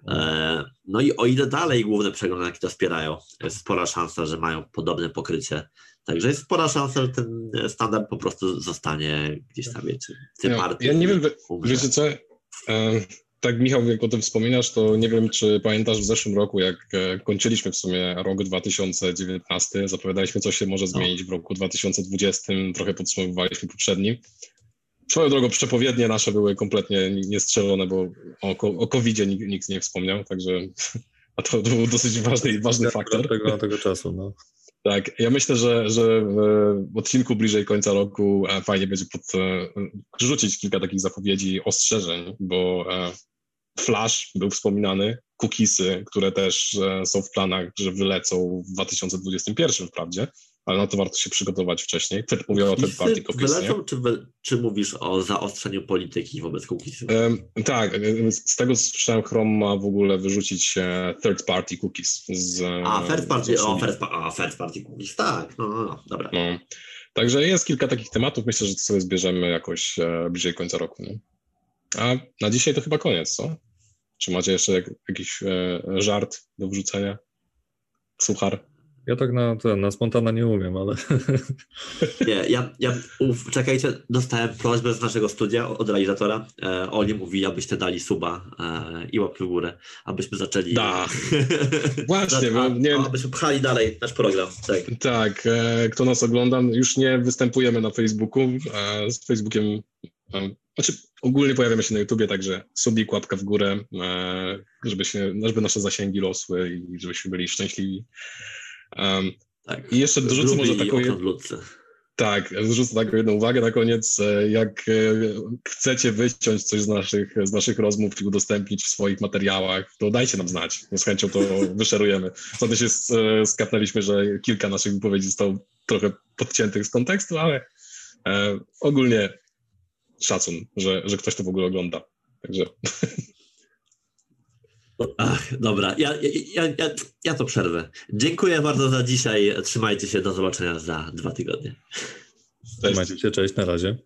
E, no i o ile dalej główne przeglądarki to wspierają, jest spora szansa, że mają podobne pokrycie. Także jest spora szansa, że ten standard po prostu zostanie gdzieś tam, wiecie, w tym ja, ja nie wiem, wiecie co, tak Michał, jak o tym wspominasz, to nie wiem, czy pamiętasz w zeszłym roku, jak e, kończyliśmy w sumie rok 2019, zapowiadaliśmy, co się może no. zmienić w roku 2020, trochę podsumowywaliśmy poprzedni. Swoją drogą przepowiednie nasze były kompletnie niestrzelone, bo o, o COVID-zie nikt, nikt, nie wspomniał, także (laughs) a to był dosyć ważny, ważny faktor. Tego, tego czasu, no. Tak, ja myślę, że, że w odcinku bliżej końca roku e, fajnie będzie pod, e, rzucić kilka takich zapowiedzi, ostrzeżeń, bo Flash był wspominany, cookiesy, które też są w planach, że wylecą w 2021 wprawdzie, ale na to warto się przygotować wcześniej. Mówię o third party cookies. Wylecą, czy, czy mówisz o zaostrzeniu polityki wobec cookiesów? Um, tak, z tego co słyszałem, Chrome ma w ogóle wyrzucić third party cookies. Z, a, third party, o, third, a, third party cookies, tak, no, no, no dobra. No. Także jest kilka takich tematów, myślę, że to sobie zbierzemy jakoś e, bliżej końca roku. Nie? A na dzisiaj to chyba koniec, co? Czy macie jeszcze jakiś e, żart do wrzucenia? Suchar? Ja tak na, ten, na spontana nie umiem, ale... Nie, ja, ja uf, czekajcie, dostałem prośbę z naszego studia od realizatora. E, Oli mówi, abyście dali suba e, i łapkę w górę, abyśmy zaczęli... Da. (laughs) Właśnie, bo nie wiem... Abyśmy pchali dalej nasz program. Tak, tak e, kto nas ogląda, już nie występujemy na Facebooku. E, z Facebookiem znaczy, ogólnie pojawiamy się na YouTubie, także subik, łapka w górę, e, żeby, się, żeby nasze zasięgi rosły i żebyśmy byli szczęśliwi. Tak. I jeszcze dorzucę może taką... Tak, dorzucę taką jedną uwagę na koniec. E, jak e, chcecie wyciąć coś z naszych, z naszych rozmów i udostępnić w swoich materiałach, to dajcie nam znać. Z chęcią to (laughs) wyszerujemy. Wtedy się skapnęliśmy, że kilka naszych wypowiedzi zostało trochę podciętych z kontekstu, ale ogólnie szacun, że, że ktoś to w ogóle ogląda. Także. Ach, dobra, ja, ja, ja, ja to przerwę. Dziękuję bardzo za dzisiaj. Trzymajcie się, do zobaczenia za dwa tygodnie. Trzymajcie się, cześć, na razie.